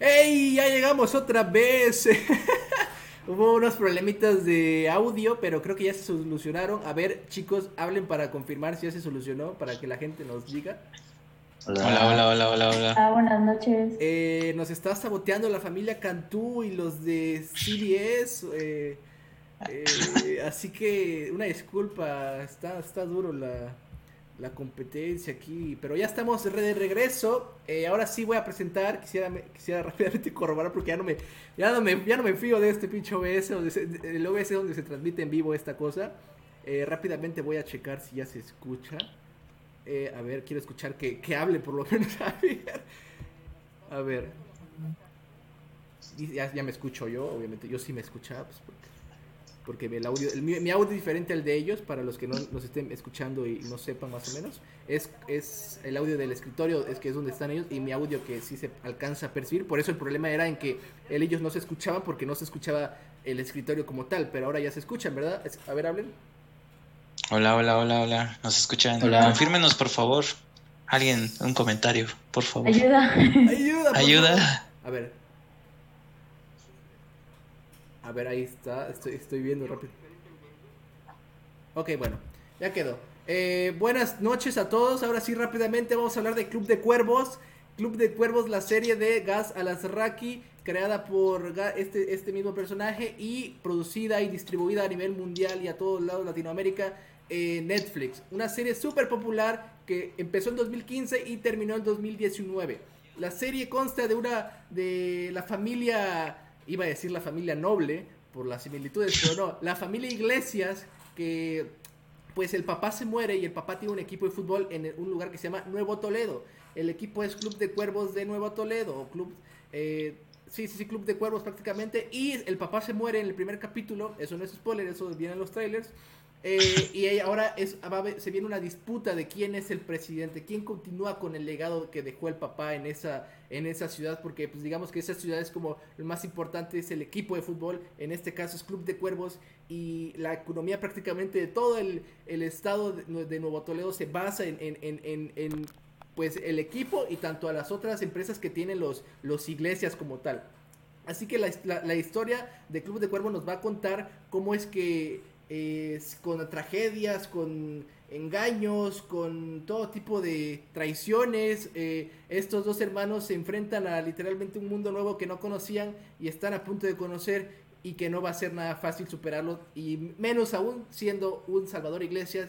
¡Ey! Ya llegamos otra vez. Hubo unos problemitas de audio, pero creo que ya se solucionaron. A ver, chicos, hablen para confirmar si ya se solucionó, para que la gente nos diga. Hola, hola, hola, hola, hola. Ah, buenas noches. Eh, nos está saboteando la familia Cantú y los de CBS. Eh, eh, así que una disculpa, está, está duro la, la competencia aquí, pero ya estamos de regreso. Eh, ahora sí voy a presentar, quisiera, quisiera rápidamente corroborar porque ya no me, ya no me, ya no me fío de este pinche OBS, el OBS donde se transmite en vivo esta cosa. Eh, rápidamente voy a checar si ya se escucha. Eh, a ver, quiero escuchar que, que, hable por lo menos. A ver. A ver. Ya, ya, me escucho yo, obviamente. Yo sí me escuchaba, pues porque el audio, mi, audio es diferente al de ellos, para los que no nos estén escuchando y no sepan más o menos, es, es el audio del escritorio, es que es donde están ellos, y mi audio que sí se alcanza a percibir, por eso el problema era en que ellos no se escuchaban porque no se escuchaba el escritorio como tal, pero ahora ya se escuchan, ¿verdad? A ver, hablen. Hola, hola, hola, hola, nos escuchan. Hola. Confírmenos, por favor. Alguien, un comentario, por favor. Ayuda. Ayuda. Ayuda. A ver. A ver, ahí está. Estoy, viendo rápido. Ok, bueno. Ya quedó. Eh, buenas noches a todos. Ahora sí, rápidamente vamos a hablar de Club de Cuervos. Club de Cuervos, la serie de Gas Alasraki, creada por este, este mismo personaje y producida y distribuida a nivel mundial y a todos lados de Latinoamérica en Netflix. Una serie súper popular que empezó en 2015 y terminó en 2019. La serie consta de una de la familia iba a decir la familia noble por las similitudes, pero no, la familia Iglesias que pues el papá se muere y el papá tiene un equipo de fútbol en un lugar que se llama Nuevo Toledo. El equipo es Club de Cuervos de Nuevo Toledo o Club eh, sí, sí, sí, Club de Cuervos prácticamente y el papá se muere en el primer capítulo, eso no es spoiler, eso viene en los trailers. Eh, y ahora es, se viene una disputa de quién es el presidente, quién continúa con el legado que dejó el papá en esa, en esa ciudad, porque pues digamos que esa ciudad es como lo más importante es el equipo de fútbol, en este caso es Club de Cuervos, y la economía prácticamente de todo el, estado de, Nuevo Toledo se basa en, pues el equipo y tanto a las otras empresas que tienen los, los iglesias como tal. Así que la historia de Club de Cuervos nos va a contar cómo es que con tragedias, con engaños, con todo tipo de traiciones. Eh, estos dos hermanos se enfrentan a literalmente un mundo nuevo que no conocían y están a punto de conocer y que no va a ser nada fácil superarlo y menos aún siendo un Salvador Iglesias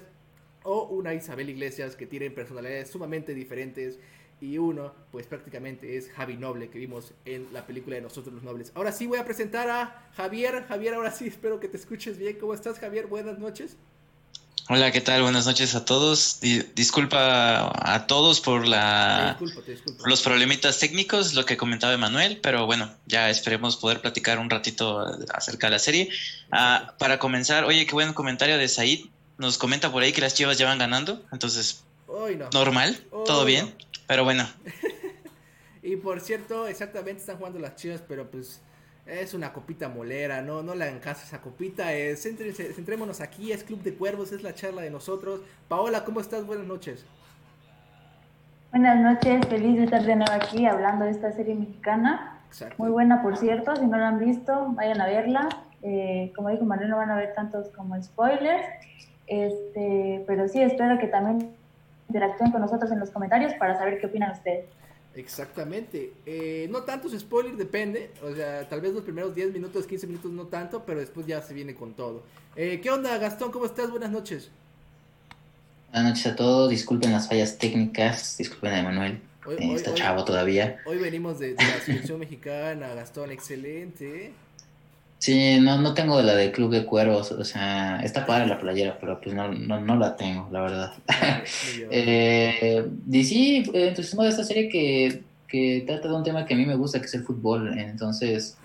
o una Isabel Iglesias que tienen personalidades sumamente diferentes y uno, pues prácticamente es Javi Noble que vimos en la película de Nosotros los Nobles. Ahora sí voy a presentar a Javier. Javier, ahora sí espero que te escuches bien. ¿Cómo estás, Javier? Buenas noches. Hola, ¿qué tal? Buenas noches a todos. disculpa a todos por la los problemitas técnicos, lo que comentaba Emanuel, pero bueno, ya esperemos poder platicar un ratito acerca de la serie. Ah, para comenzar, oye, qué buen comentario de Said. Nos comenta por ahí que las chivas ya van ganando, entonces normal, todo bien. Pero bueno. y por cierto, exactamente están jugando las chivas, pero pues es una copita molera, no, no le hagan caso a esa copita. Eh, centrémonos aquí, es Club de Cuervos, es la charla de nosotros. Paola, ¿cómo estás? Buenas noches. Buenas noches, feliz de estar de nuevo aquí hablando de esta serie mexicana. Muy buena, por cierto, si no la han visto, vayan a verla. Eh, como dijo Manuel, no van a ver tantos como spoilers. Este, pero sí, espero que también interactúen con nosotros en los comentarios para saber qué opinan ustedes. Exactamente. Eh, no tantos spoilers, depende. O sea, tal vez los primeros 10 minutos, 15 minutos no tanto, pero después ya se viene con todo. Eh, ¿Qué onda, Gastón? ¿Cómo estás? Buenas noches. Buenas noches a todos. Disculpen las fallas técnicas. Disculpen a Emanuel. Eh, está chavo todavía. Hoy venimos de, de la selección mexicana. Gastón, excelente. Sí, no, no tengo la del Club de Cuervos, o sea, está para la playera, pero pues no, no, no la tengo, la verdad. eh, y sí, entusiasmo de esta serie que, que trata de un tema que a mí me gusta, que es el fútbol, entonces,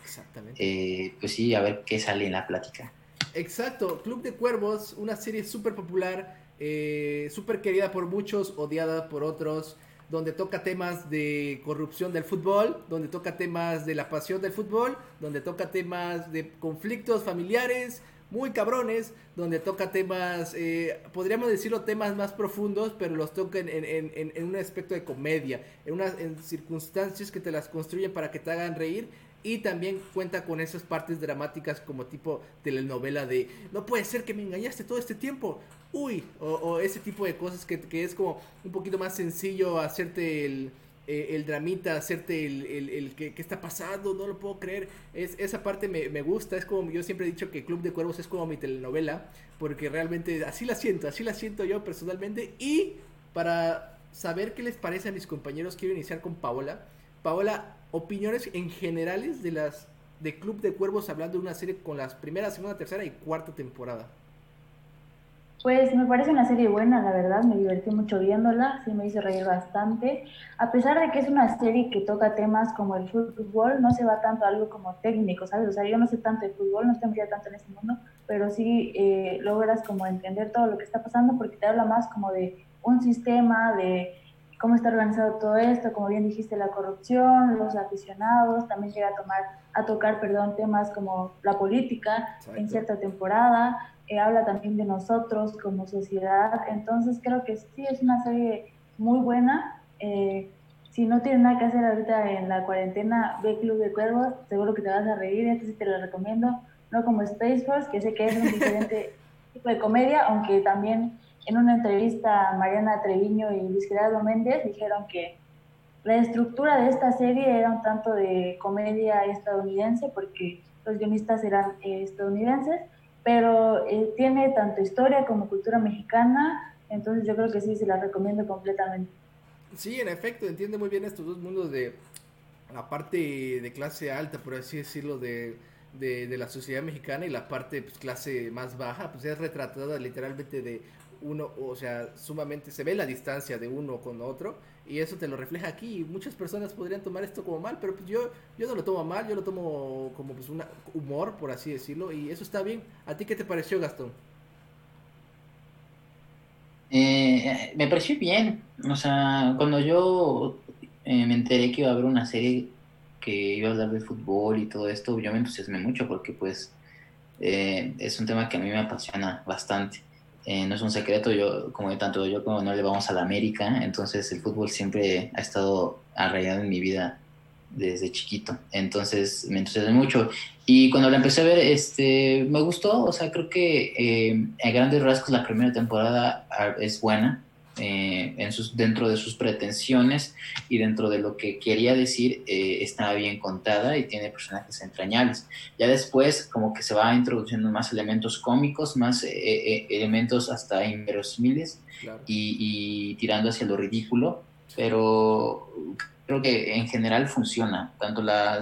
eh, pues sí, a ver qué sale en la plática. Exacto, Club de Cuervos, una serie súper popular, eh, súper querida por muchos, odiada por otros donde toca temas de corrupción del fútbol, donde toca temas de la pasión del fútbol, donde toca temas de conflictos familiares, muy cabrones, donde toca temas, eh, podríamos decirlo temas más profundos, pero los toca en, un aspecto de comedia, en circunstancias que te las construyen para que te hagan reír. Y también cuenta con esas partes dramáticas como tipo telenovela de no puede ser que me engañaste todo este tiempo. Uy, o, ese tipo de cosas que, que es como un poquito más sencillo hacerte el, eh, el dramita, hacerte el, el, el que, está pasando, no lo puedo creer. Es, esa parte me, me, gusta, es como yo siempre he dicho que Club de Cuervos es como mi telenovela, porque realmente así la siento, así la siento yo personalmente. Y para saber qué les parece a mis compañeros, quiero iniciar con Paola. Paola, opiniones en generales de las de Club de Cuervos hablando de una serie con las primera, segunda, tercera y cuarta temporada. Pues me parece una serie buena, la verdad, me divertí mucho viéndola, sí me hizo reír bastante. A pesar de que es una serie que toca temas como el fútbol, no se va tanto a algo como técnico, ¿sabes? O sea, yo no sé tanto de fútbol, no estoy tanto en ese mundo, pero sí eh, logras como entender todo lo que está pasando porque te habla más como de un sistema, de cómo está organizado todo esto, como bien dijiste, la corrupción, los aficionados, también llega a tomar a tocar, perdón, temas como la política en cierta temporada, eh, habla también de nosotros como sociedad, entonces creo que sí es una serie muy buena. Eh, si no tienes nada que hacer ahorita en la cuarentena, ve Club de Cuervos, seguro que te vas a reír, este sí te lo recomiendo, no como Space Force, que sé que es un diferente tipo de comedia, aunque también en una entrevista Mariana Treviño y Luis Gerardo Méndez dijeron que la estructura de esta serie era un tanto de comedia estadounidense, porque los guionistas eran eh, estadounidenses, pero eh, tiene tanto historia como cultura mexicana, entonces yo creo que sí, se la recomiendo completamente. Sí, en efecto, entiende muy bien estos dos mundos de la parte de clase alta, por así decirlo, de, de, la sociedad mexicana y la parte pues, clase más baja, pues es retratada literalmente de uno, o sea, sumamente se ve la distancia de uno con otro y eso te lo refleja aquí. Muchas personas podrían tomar esto como mal, pero pues yo, yo no lo tomo mal, yo lo tomo como pues un humor, por así decirlo, y eso está bien. ¿A ti qué te pareció, Gastón? Eh, me pareció bien, o sea, cuando yo eh, me enteré que iba a haber una serie que iba a hablar de fútbol y todo esto, yo me entusiasmé mucho porque pues eh, es un tema que a mí me apasiona bastante. Eh, no es un secreto, yo, como tanto yo como no le vamos a la América, entonces el fútbol siempre ha estado arraigado en mi vida desde chiquito, entonces me entusiasmé mucho. Y cuando la empecé a ver, este, me gustó, o sea, creo que eh, en grandes rasgos la primera temporada ah, es buena, eh, en sus, dentro de sus pretensiones y dentro de lo que quería decir, eh, estaba bien contada y tiene personajes entrañables. Ya después, como que se va introduciendo más elementos cómicos, más eh, elementos hasta inverosímiles y, tirando hacia lo ridículo, pero creo que en general funciona. Tanto la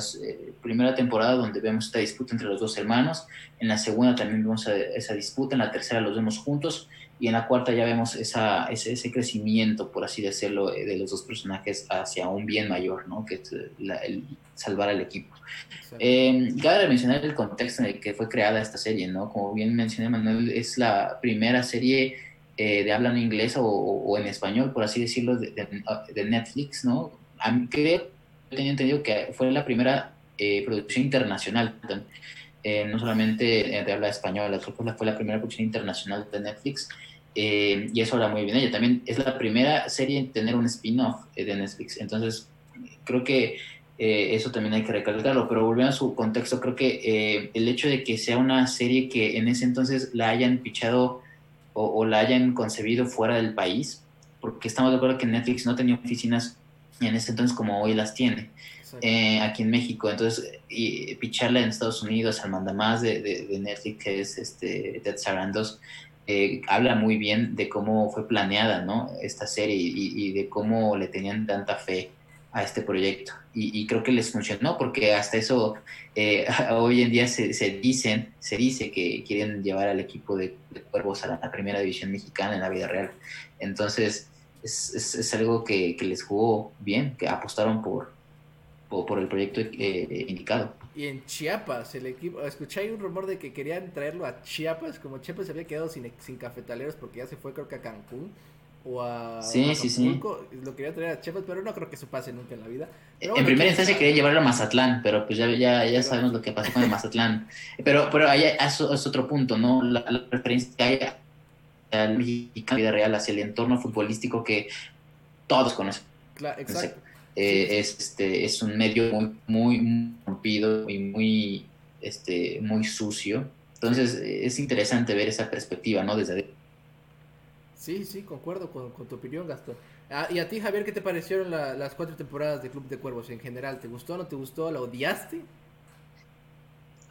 primera temporada donde vemos esta disputa entre los dos hermanos, en la segunda también vemos esa disputa, en la tercera los vemos juntos y en la cuarta ya vemos esa, ese, ese, crecimiento, por así decirlo, eh, de los dos personajes hacia un bien mayor, ¿no? que es eh, el salvar al equipo. Eh, cabe mencionar el contexto en el que fue creada esta serie, ¿no? como bien mencioné Manuel, es la primera serie eh, de habla en inglés o, o, en español, por así decirlo, de, de, Netflix, ¿no? A mí creo, tenía entendido que fue la primera producción internacional, no solamente de habla española, fue la primera producción internacional de Netflix eh, y eso habla muy bien ella. También es la primera serie en tener un spin-off eh, de Netflix. Entonces, creo que eh, eso también hay que recalcarlo. Pero volviendo a su contexto, creo que el hecho de que sea una serie que en ese entonces la hayan pichado o, la hayan concebido fuera del país, porque estamos de acuerdo que Netflix no tenía oficinas en ese entonces como hoy las tiene. aquí en México, entonces y picharla en Estados Unidos al mandamás de, de, de Netflix que es este Ted Sarandos eh, habla muy bien de cómo fue planeada ¿no? esta serie y, de cómo le tenían tanta fe a este proyecto. Y, creo que les funcionó porque hasta eso eh, hoy en día se, dicen, se dice que quieren llevar al equipo de, Cuervos a la, primera división mexicana en la vida real. Entonces es, es, algo que, les jugó bien, que apostaron por, por, el proyecto eh, indicado. Y en Chiapas, el equipo, escuché un rumor de que querían traerlo a Chiapas, como Chiapas se había quedado sin, sin cafetaleros porque ya se fue creo que a Cancún. o a, sí, sí, sí. lo quería traer a Chiapas, pero no creo que eso pase nunca en la vida. en primera instancia quería llevarlo a Mazatlán, pero pues ya, ya, ya sabemos lo que pasó con el Mazatlán. Pero, pero ahí es, otro punto, ¿no? La, referencia que hay al vida real hacia el entorno futbolístico que todos conocen. Claro, exacto. Eh, es, este, es un medio muy, muy rompido y muy, este, muy sucio. Entonces es interesante ver esa perspectiva, ¿no? Desde Sí, sí, concuerdo con, tu opinión, Gastón. Ah, y a ti, Javier, ¿qué te parecieron las cuatro temporadas de Club de Cuervos en general? ¿Te gustó, no te gustó? ¿La odiaste?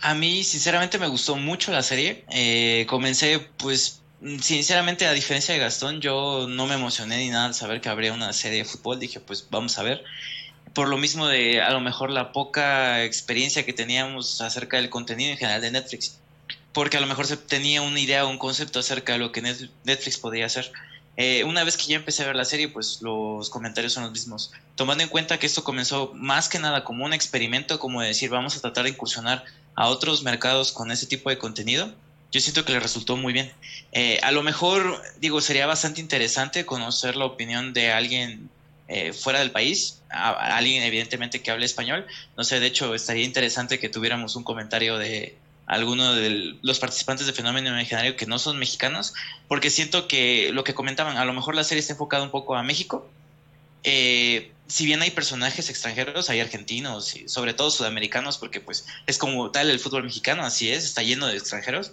A mí, sinceramente, me gustó mucho la serie. Eh, comencé, pues, sinceramente, a diferencia de Gastón, yo no me emocioné ni nada al saber que habría una serie de fútbol. Dije, pues, vamos a ver. Por lo mismo de, a lo mejor, la poca experiencia que teníamos acerca del contenido en general de Netflix porque a lo mejor se tenía una idea o un concepto acerca de lo que Netflix podía hacer. Eh, una vez que ya empecé a ver la serie, pues los comentarios son los mismos. Tomando en cuenta que esto comenzó más que nada como un experimento, como decir, vamos a tratar de incursionar a otros mercados con ese tipo de contenido, yo siento que le resultó muy bien. Eh, a lo mejor, digo, sería bastante interesante conocer la opinión de alguien eh, fuera del país, alguien evidentemente que hable español. No sé, de hecho, estaría interesante que tuviéramos un comentario de, algunos de los participantes de Fenómeno Imaginario que no son mexicanos, porque siento que lo que comentaban, a lo mejor la serie está enfocada un poco a México. Eh, si bien hay personajes extranjeros, hay argentinos y sobre todo sudamericanos, porque pues es como tal el fútbol mexicano, así es, está lleno de extranjeros.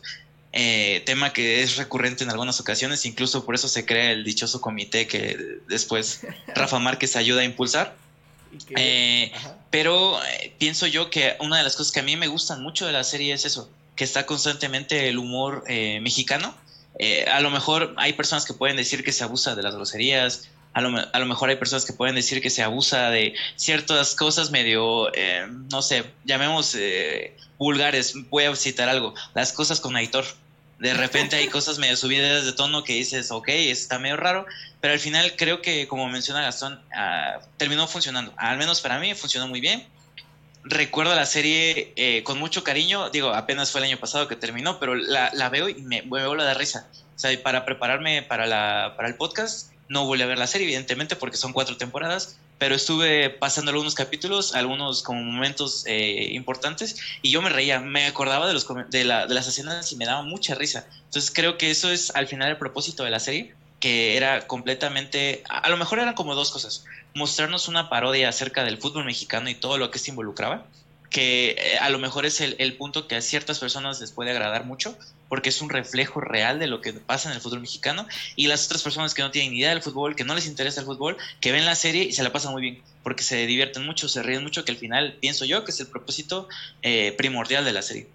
Eh, tema que es recurrente en algunas ocasiones, incluso por eso se crea el dichoso comité que después Rafa Márquez ayuda a impulsar. Eh, pero eh, pienso yo que una de las cosas que a mí me gustan mucho de la serie es eso, que está constantemente el humor eh, mexicano. a lo mejor hay personas que pueden decir que se abusa de las groserías, a lo, a lo mejor hay personas que pueden decir que se abusa de ciertas cosas medio, no sé, llamemos vulgares. Voy a citar algo, las cosas con Aitor de repente hay cosas medio subidas de tono que dices, ok, está medio raro, pero al final creo que, como menciona Gastón, ah, terminó funcionando. Al menos para mí funcionó muy bien. Recuerdo la serie eh, con mucho cariño, digo, apenas fue el año pasado que terminó, pero la, veo y me vuelvo a dar risa. O sea, para prepararme para, la, para el podcast, no volví a ver la serie, evidentemente, porque son cuatro temporadas, pero estuve pasando algunos capítulos, algunos como momentos eh, importantes, y yo me reía, me acordaba de, los, de, la, de las escenas y me daba mucha risa. Entonces creo que eso es al final el propósito de la serie, que era completamente, a, lo mejor eran como dos cosas, mostrarnos una parodia acerca del fútbol mexicano y todo lo que se involucraba, que eh, a lo mejor es el, punto que a ciertas personas les puede agradar mucho, porque es un reflejo real de lo que pasa en el fútbol mexicano, y las otras personas que no tienen idea del fútbol, que no les interesa el fútbol, que ven la serie y se la pasan muy bien, porque se divierten mucho, se ríen mucho, que al final pienso yo que es el propósito eh, primordial de la serie.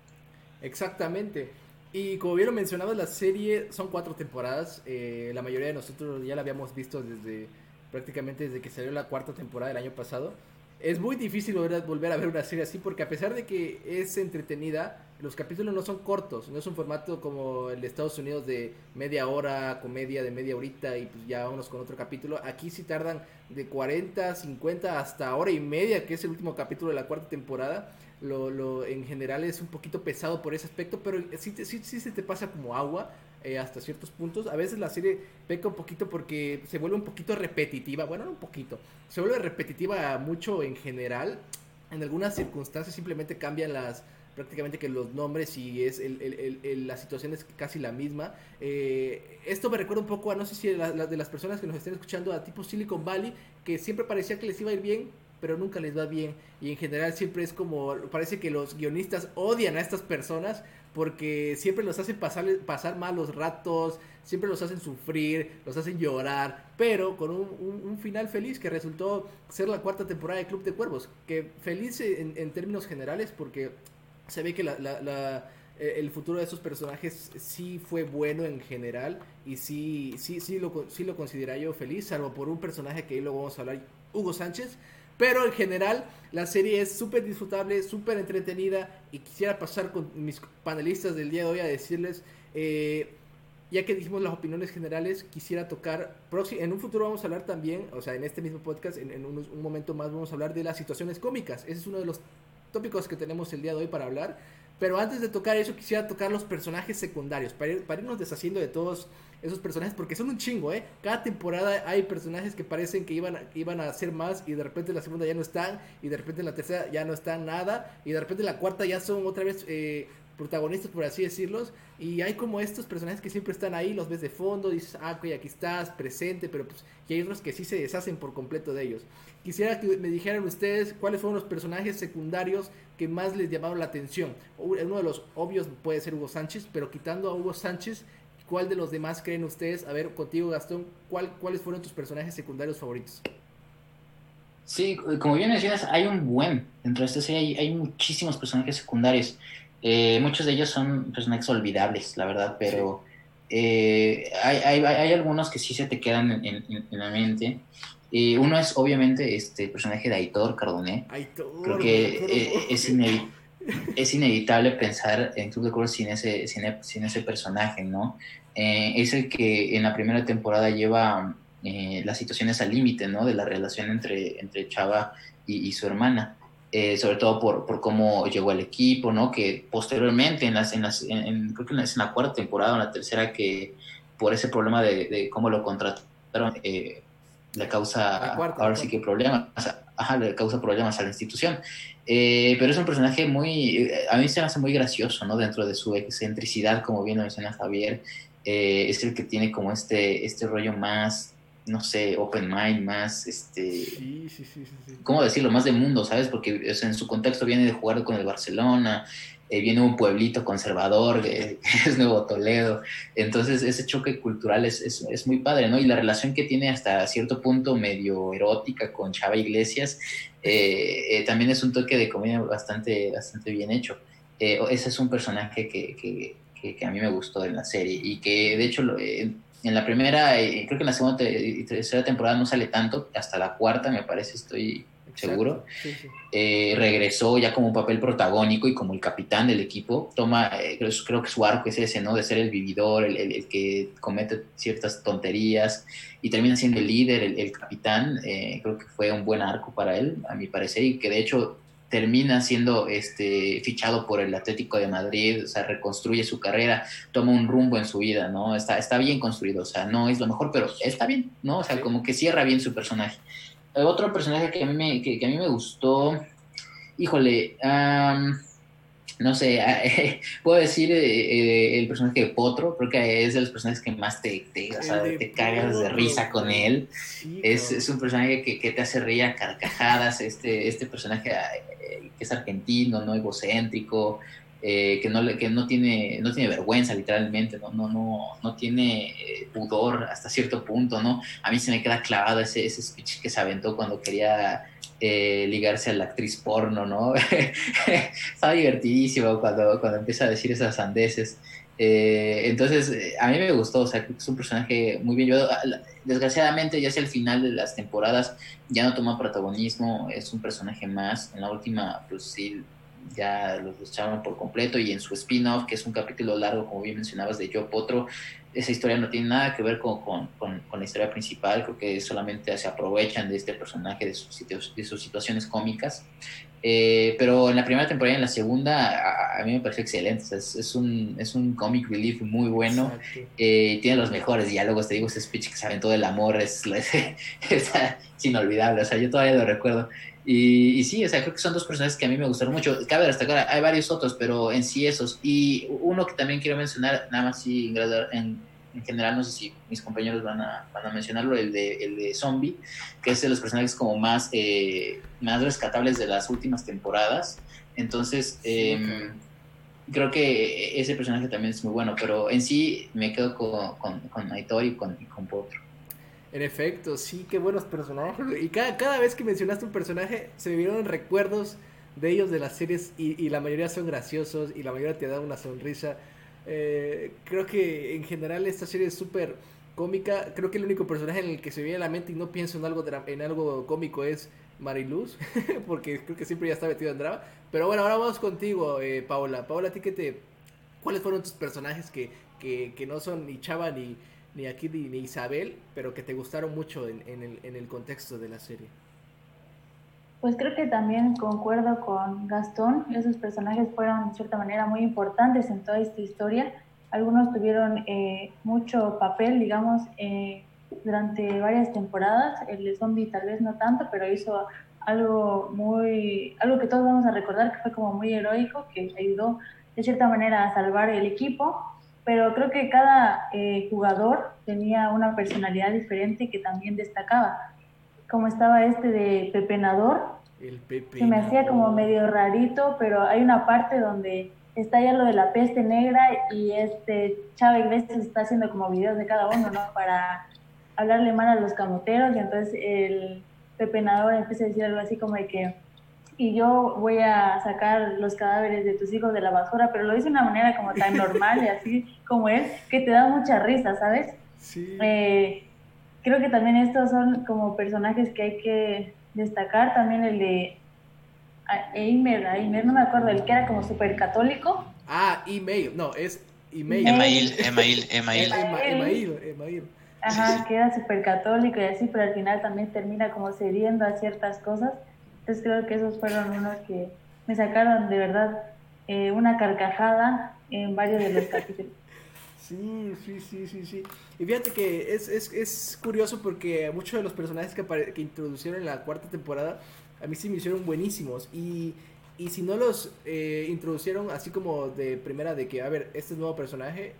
Exactamente. Y como vieron mencionado, la serie son cuatro temporadas. Eh, la mayoría de nosotros ya la habíamos visto desde prácticamente desde que salió la cuarta temporada del año pasado es muy difícil volver a ver una serie así porque a pesar de que es entretenida, los capítulos no son cortos, no es un formato como el de Estados Unidos de media hora, comedia de media horita y pues ya unos con otro capítulo. Aquí sí tardan de 40, 50 hasta hora y media, que es el último capítulo de la cuarta temporada. Lo, lo en general es un poquito pesado por ese aspecto, pero sí, sí, sí se te pasa como agua. Eh, hasta ciertos puntos. A veces la serie peca un poquito porque se vuelve un poquito repetitiva. Bueno, no un poquito. Se vuelve repetitiva mucho en general. En algunas circunstancias simplemente cambian las prácticamente que los nombres y es el, la situación es casi la misma. Eh, esto me recuerda un poco a, no sé si de las personas que nos estén escuchando, a tipo Silicon Valley, que siempre parecía que les iba a ir bien, pero nunca les va bien. Y en general siempre es como, parece que los guionistas odian a estas personas porque siempre los hacen pasar, pasar malos ratos, siempre los hacen sufrir, los hacen llorar, pero con un, final feliz que resultó ser la cuarta temporada de Club de Cuervos, que feliz en, términos generales porque se ve que eh, el futuro de esos personajes sí fue bueno en general y sí, sí, sí, lo, sí lo considera yo feliz, salvo por un personaje que ahí luego vamos a hablar, Hugo Sánchez, pero en general, la serie es súper disfrutable, súper entretenida. Y quisiera pasar con mis panelistas del día de hoy a decirles, eh, ya que dijimos las opiniones generales, quisiera tocar, en un futuro vamos a hablar también, o sea, en este mismo podcast, en, un, momento más vamos a hablar de las situaciones cómicas. Ese es uno de los tópicos que tenemos el día de hoy para hablar. Pero antes de tocar eso, quisiera tocar los personajes secundarios, para, para irnos deshaciendo de todos esos personajes, porque son un chingo, ¿eh? Cada temporada hay personajes que parecen que iban, iban a hacer más y de repente en la segunda ya no están, y de repente en la tercera ya no están nada, y de repente en la cuarta ya son otra vez eh, protagonistas, por así decirlos, y hay como estos personajes que siempre están ahí, los ves de fondo, dices, ah, ok, aquí estás, presente, pero pues, y hay otros que sí se deshacen por completo de ellos. Quisiera que me dijeran ustedes cuáles fueron los personajes secundarios que más les llamaron la atención. Uno de los obvios puede ser Hugo Sánchez, pero quitando a Hugo Sánchez, ¿cuál de los demás creen ustedes? A ver, contigo Gastón, ¿cuál, ¿cuáles fueron tus personajes secundarios favoritos? Sí, como bien mencionas, hay un buen, dentro de esta serie hay, muchísimos personajes secundarios. Eh, muchos de ellos son personajes olvidables, la verdad, pero eh, hay, hay, hay, algunos que sí se te quedan en, en la mente uno es obviamente este el personaje de Aitor Cardoné. Creo que eh, es, es, inevitable pensar en Club de Cuervos sin ese, sin, ese personaje, ¿no? Eh, es el que en la primera temporada lleva eh, las situaciones al límite, ¿no? De la relación entre, entre Chava y, su hermana. sobre todo por, por, cómo llegó al equipo, ¿no? Que posteriormente, en las, en las, en, creo que en la cuarta temporada o en la tercera, que por ese problema de, de cómo lo contrataron, eh, le causa ahora sí que problemas, ajá, le causa problemas a la institución. Eh, pero es un personaje muy, a mí se me hace muy gracioso, ¿no? Dentro de su excentricidad, como bien lo menciona Javier, eh, es el que tiene como este, este rollo más, no sé, open mind, más, este, sí, sí, sí, ¿cómo decirlo? Más de mundo, ¿sabes? Porque en su contexto viene de jugar con el Barcelona, eh, viene un pueblito conservador, que es Nuevo Toledo. Entonces ese choque cultural es, es, muy padre, ¿no? Y la relación que tiene hasta cierto punto medio erótica con Chava Iglesias, eh, eh, también es un toque de comedia bastante, bastante bien hecho. ese es un personaje que, que, que, a mí me gustó en la serie y que de hecho en la primera, creo que en la segunda y tercera temporada no sale tanto, hasta la cuarta me parece, estoy seguro. Eh, regresó ya como un papel protagónico y como el capitán del equipo. Toma, eh, creo, que su arco es ese, ¿no? De ser el vividor, el, que comete ciertas tonterías y termina siendo el líder, el, capitán. Eh, creo que fue un buen arco para él, a mi parecer, y que de hecho termina siendo este fichado por el Atlético de Madrid, o sea, reconstruye su carrera, toma un rumbo en su vida, ¿no? Está, está bien construido, o sea, no es lo mejor, pero está bien, ¿no? O sea, como que cierra bien su personaje. Otro personaje que a mí me, que, a mí me gustó, híjole, no sé, puedo decir eh, eh, el personaje de Potro, creo que es de los personajes que más te, te, te cagas de risa con él. es, es, un personaje que, que, te hace reír a carcajadas, este, este personaje eh, que es argentino, no egocéntrico, eh, que, no, que no, tiene, no tiene vergüenza literalmente, no, no, no, no tiene eh, pudor hasta cierto punto, ¿no? A mí se me queda clavado ese, ese speech que se aventó cuando quería eh, ligarse a la actriz porno, ¿no? Estaba divertidísimo cuando, cuando empieza a decir esas sandeces. entonces, a mí me gustó, o sea, es un personaje muy bien llevado. Desgraciadamente, ya hacia el final de las temporadas ya no toma protagonismo, es un personaje más. En la última, pues sí, ya los echaron por completo y en su spin-off, que es un capítulo largo, como bien mencionabas, de Yo Potro, esa historia no tiene nada que ver con, con, con, la historia principal, creo que solamente se aprovechan de este personaje, de sus, de sus situaciones cómicas. Eh, pero en la primera temporada y en la segunda, a, mí me pareció excelente. es, es, un, es un comic relief muy bueno. Eh, tiene los mejores diálogos. Te digo, ese speech que se aventó del amor es, es, es inolvidable. O sea, yo todavía lo recuerdo. Y, sí, o sea, creo que son dos personajes que a mí me gustaron mucho. Cabe destacar, hay varios otros, pero en sí esos. Y uno que también quiero mencionar, nada más sí, en, en general, no sé si mis compañeros van a, van a mencionarlo, el de, el de Zombie, que es de los personajes como más, eh, más rescatables de las últimas temporadas. Entonces, em, creo que ese personaje también es muy bueno, pero en sí me quedo con, con, con Aitor y con, con Potro. En efecto, sí, qué buenos personajes. Y cada, cada vez que mencionaste un personaje, se me vieron recuerdos de ellos de las series y, la mayoría son graciosos y la mayoría te da una sonrisa. Eh, creo que en general esta serie es súper cómica. Creo que el único personaje en el que se viene a la mente y no pienso en algo, en algo cómico es Mariluz, porque creo que siempre ya está metido en drama. Pero bueno, ahora vamos contigo, eh, Paola. Paola, ¿a ti qué te... ¿Cuáles fueron tus personajes que, que, que no son ni Chava ni ni ni, Isabel, pero que te gustaron mucho en, el, en el contexto de la serie. Pues creo que también concuerdo con Gastón, esos personajes fueron de cierta manera muy importantes en toda esta historia. Algunos tuvieron eh, mucho papel, digamos, eh, durante varias temporadas. El zombie tal vez no tanto, pero hizo algo muy, algo que todos vamos a recordar que fue como muy heroico, que ayudó de cierta manera a salvar el equipo. Pero creo que cada eh, jugador tenía una personalidad diferente que también destacaba como estaba este de pepenador. El pepe. Se me hacía como medio rarito, pero hay una parte donde está ya lo de la peste negra y este Chávez Iglesias está haciendo como videos de cada uno, ¿no? Para hablarle mal a los camoteros y entonces el pepenador empieza a decir algo así como de que y yo voy a sacar los cadáveres de tus hijos de la basura, pero lo dice de una manera como tan normal y así como él, que te da mucha risa, ¿sabes? Sí. Eh, creo que también estos son como personajes que hay que destacar. También el de Eimer, Eimer, no me acuerdo, el que era como súper católico. Ah, Email, no, es Email. Email, Email, Email. Email, Email. Ajá, que era súper católico y así, pero al final también termina como cediendo a ciertas cosas. Entonces creo que esos fueron unos que me sacaron de verdad eh, una carcajada en varios de los capítulos. Sí, sí, sí, sí, sí. Y fíjate que es, es, es curioso porque muchos de los personajes que, que introducieron en la cuarta temporada a mí sí me hicieron buenísimos. Y, y si no los eh, introducieron así como de primera de que, a ver, este es nuevo personaje,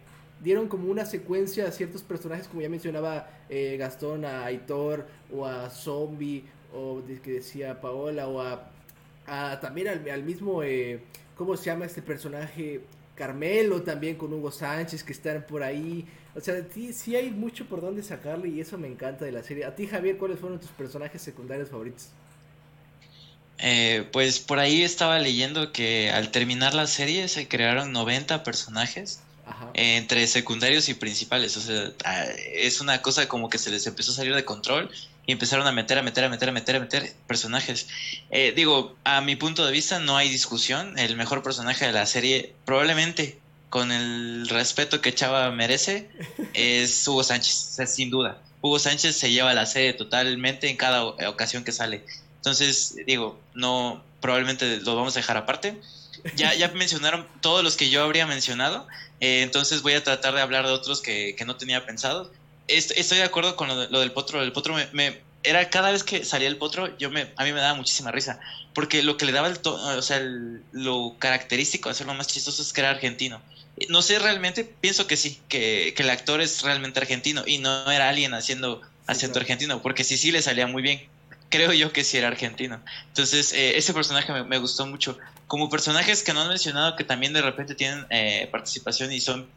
dieron como una secuencia a ciertos personajes, como ya mencionaba eh, Gastón, a Aitor, o a Zombie, o que decía Paola, o a, también al, al mismo, eh, ¿cómo se llama este personaje? Carmelo también con Hugo Sánchez que están por ahí. O sea, sí, sí hay mucho por donde sacarle y eso me encanta de la serie. A ti, Javier, ¿cuáles fueron tus personajes secundarios favoritos? Eh, pues por ahí estaba leyendo que al terminar la serie se crearon 90 personajes entre secundarios y principales. O sea, ah, es una cosa como que se les empezó a salir de control y empezaron a meter, a meter, a meter, a meter, a meter personajes. Eh, digo, a mi punto de vista no hay discusión. El mejor personaje de la serie, probablemente con el respeto que Chava merece, es Hugo Sánchez, sin duda. Hugo Sánchez se lleva la serie totalmente en cada ocasión que sale. Entonces, digo, no, probablemente lo vamos a dejar aparte. Ya, ya mencionaron todos los que yo habría mencionado, eh, entonces voy a tratar de hablar de otros que, que no tenía pensado estoy de acuerdo con lo, del potro. El potro me, era cada vez que salía el potro, yo me, a mí me daba muchísima risa. Porque lo que le daba el o sea, lo característico de hacerlo más chistoso es que era argentino. No sé realmente, pienso que sí, que, el actor es realmente argentino y no era alguien haciendo acento argentino, porque sí, sí le salía muy bien. Creo yo que sí era argentino. Entonces, eh, ese personaje me, gustó mucho. Como personajes que no han mencionado que también de repente tienen eh, participación y son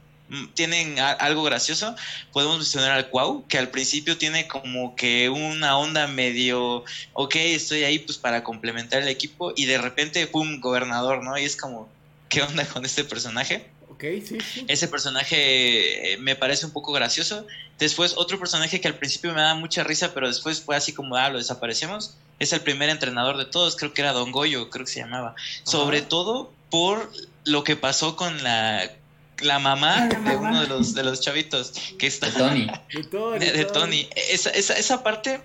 tienen algo gracioso. Podemos mencionar al Cuau, que al principio tiene como que una onda medio, ok, estoy ahí pues para complementar el equipo y de repente, ¡pum!, gobernador, ¿no? Y es como, ¿qué onda con este personaje? Ok, sí, sí. Ese personaje eh, me parece un poco gracioso. Después, otro personaje que al principio me da mucha risa, pero después fue así como, ah, lo desaparecemos. Es el primer entrenador de todos, creo que era Don Goyo, creo que se llamaba. Sobre todo por lo que pasó con la la mamá de uno de los, de los chavitos que está... De Tony. De, Tony. Esa, esa, esa parte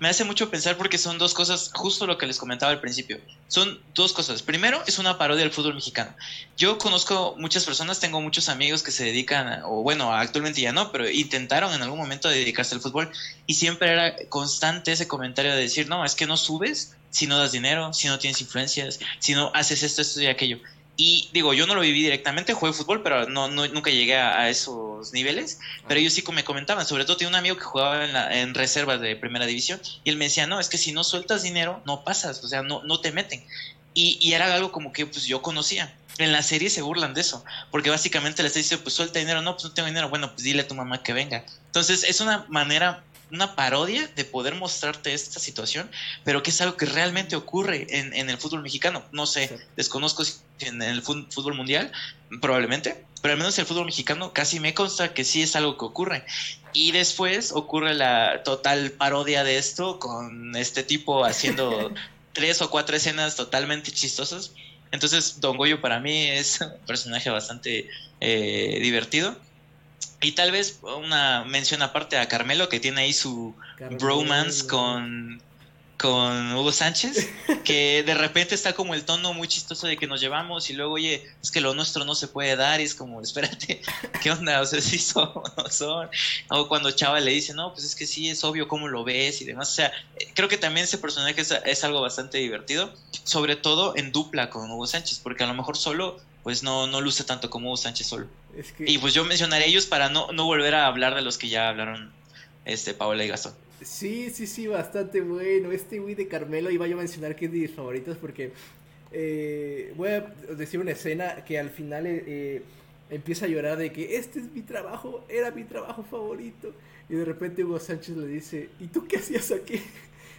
me hace mucho pensar porque son dos cosas, justo lo que les comentaba al principio. Son dos cosas. Primero, es una parodia del fútbol mexicano. Yo conozco muchas personas, tengo muchos amigos que se dedican, o bueno, actualmente ya no, pero intentaron en algún momento dedicarse al fútbol y siempre era constante ese comentario de decir, no, es que no subes si no das dinero, si no tienes influencias, si no haces esto, esto y aquello. Y digo, yo no lo viví directamente, jugué fútbol, pero no, nunca llegué a, esos niveles. Pero ellos sí me comentaban, sobre todo tenía un amigo que jugaba en, la, en reservas de primera división y él me decía, no, es que si no sueltas dinero, no pasas, o sea, no, no te meten. Y, y era algo como que pues yo conocía. En la serie se burlan de eso, porque básicamente les dice, pues suelta dinero, no, pues no tengo dinero, bueno, pues dile a tu mamá que venga. Entonces es una manera una parodia de poder mostrarte esta situación, pero que es algo que realmente ocurre en, en el fútbol mexicano. No sé, desconozco si en el fútbol mundial, probablemente, pero al menos en el fútbol mexicano casi me consta que sí es algo que ocurre. Y después ocurre la total parodia de esto con este tipo haciendo tres o cuatro escenas totalmente chistosas. Entonces, Don Goyo para mí es un personaje bastante eh, divertido. Y tal vez una mención aparte a Carmelo, que tiene ahí su bromance con, con Hugo Sánchez, que de repente está como el tono muy chistoso de que nos llevamos y luego, oye, es que lo nuestro no se puede dar y es como, espérate, ¿qué onda? O sea, sí son o no son. O cuando Chava le dice, no, pues es que sí, es obvio cómo lo ves y demás. O sea, creo que también ese personaje es, algo bastante divertido, sobre todo en dupla con Hugo Sánchez, porque a lo mejor solo pues no, no luce tanto como Hugo Sánchez solo. Y pues yo mencionaré ellos para no, no volver a hablar de los que ya hablaron este Paola y Gastón. Sí, sí, sí, bastante bueno. Este güey de Carmelo iba yo a mencionar que es de mis favoritos porque eh, voy a decir una escena que al final eh, eh, empieza a llorar de que este es mi trabajo, era mi trabajo favorito. Y de repente Hugo Sánchez le dice, ¿y tú qué hacías aquí?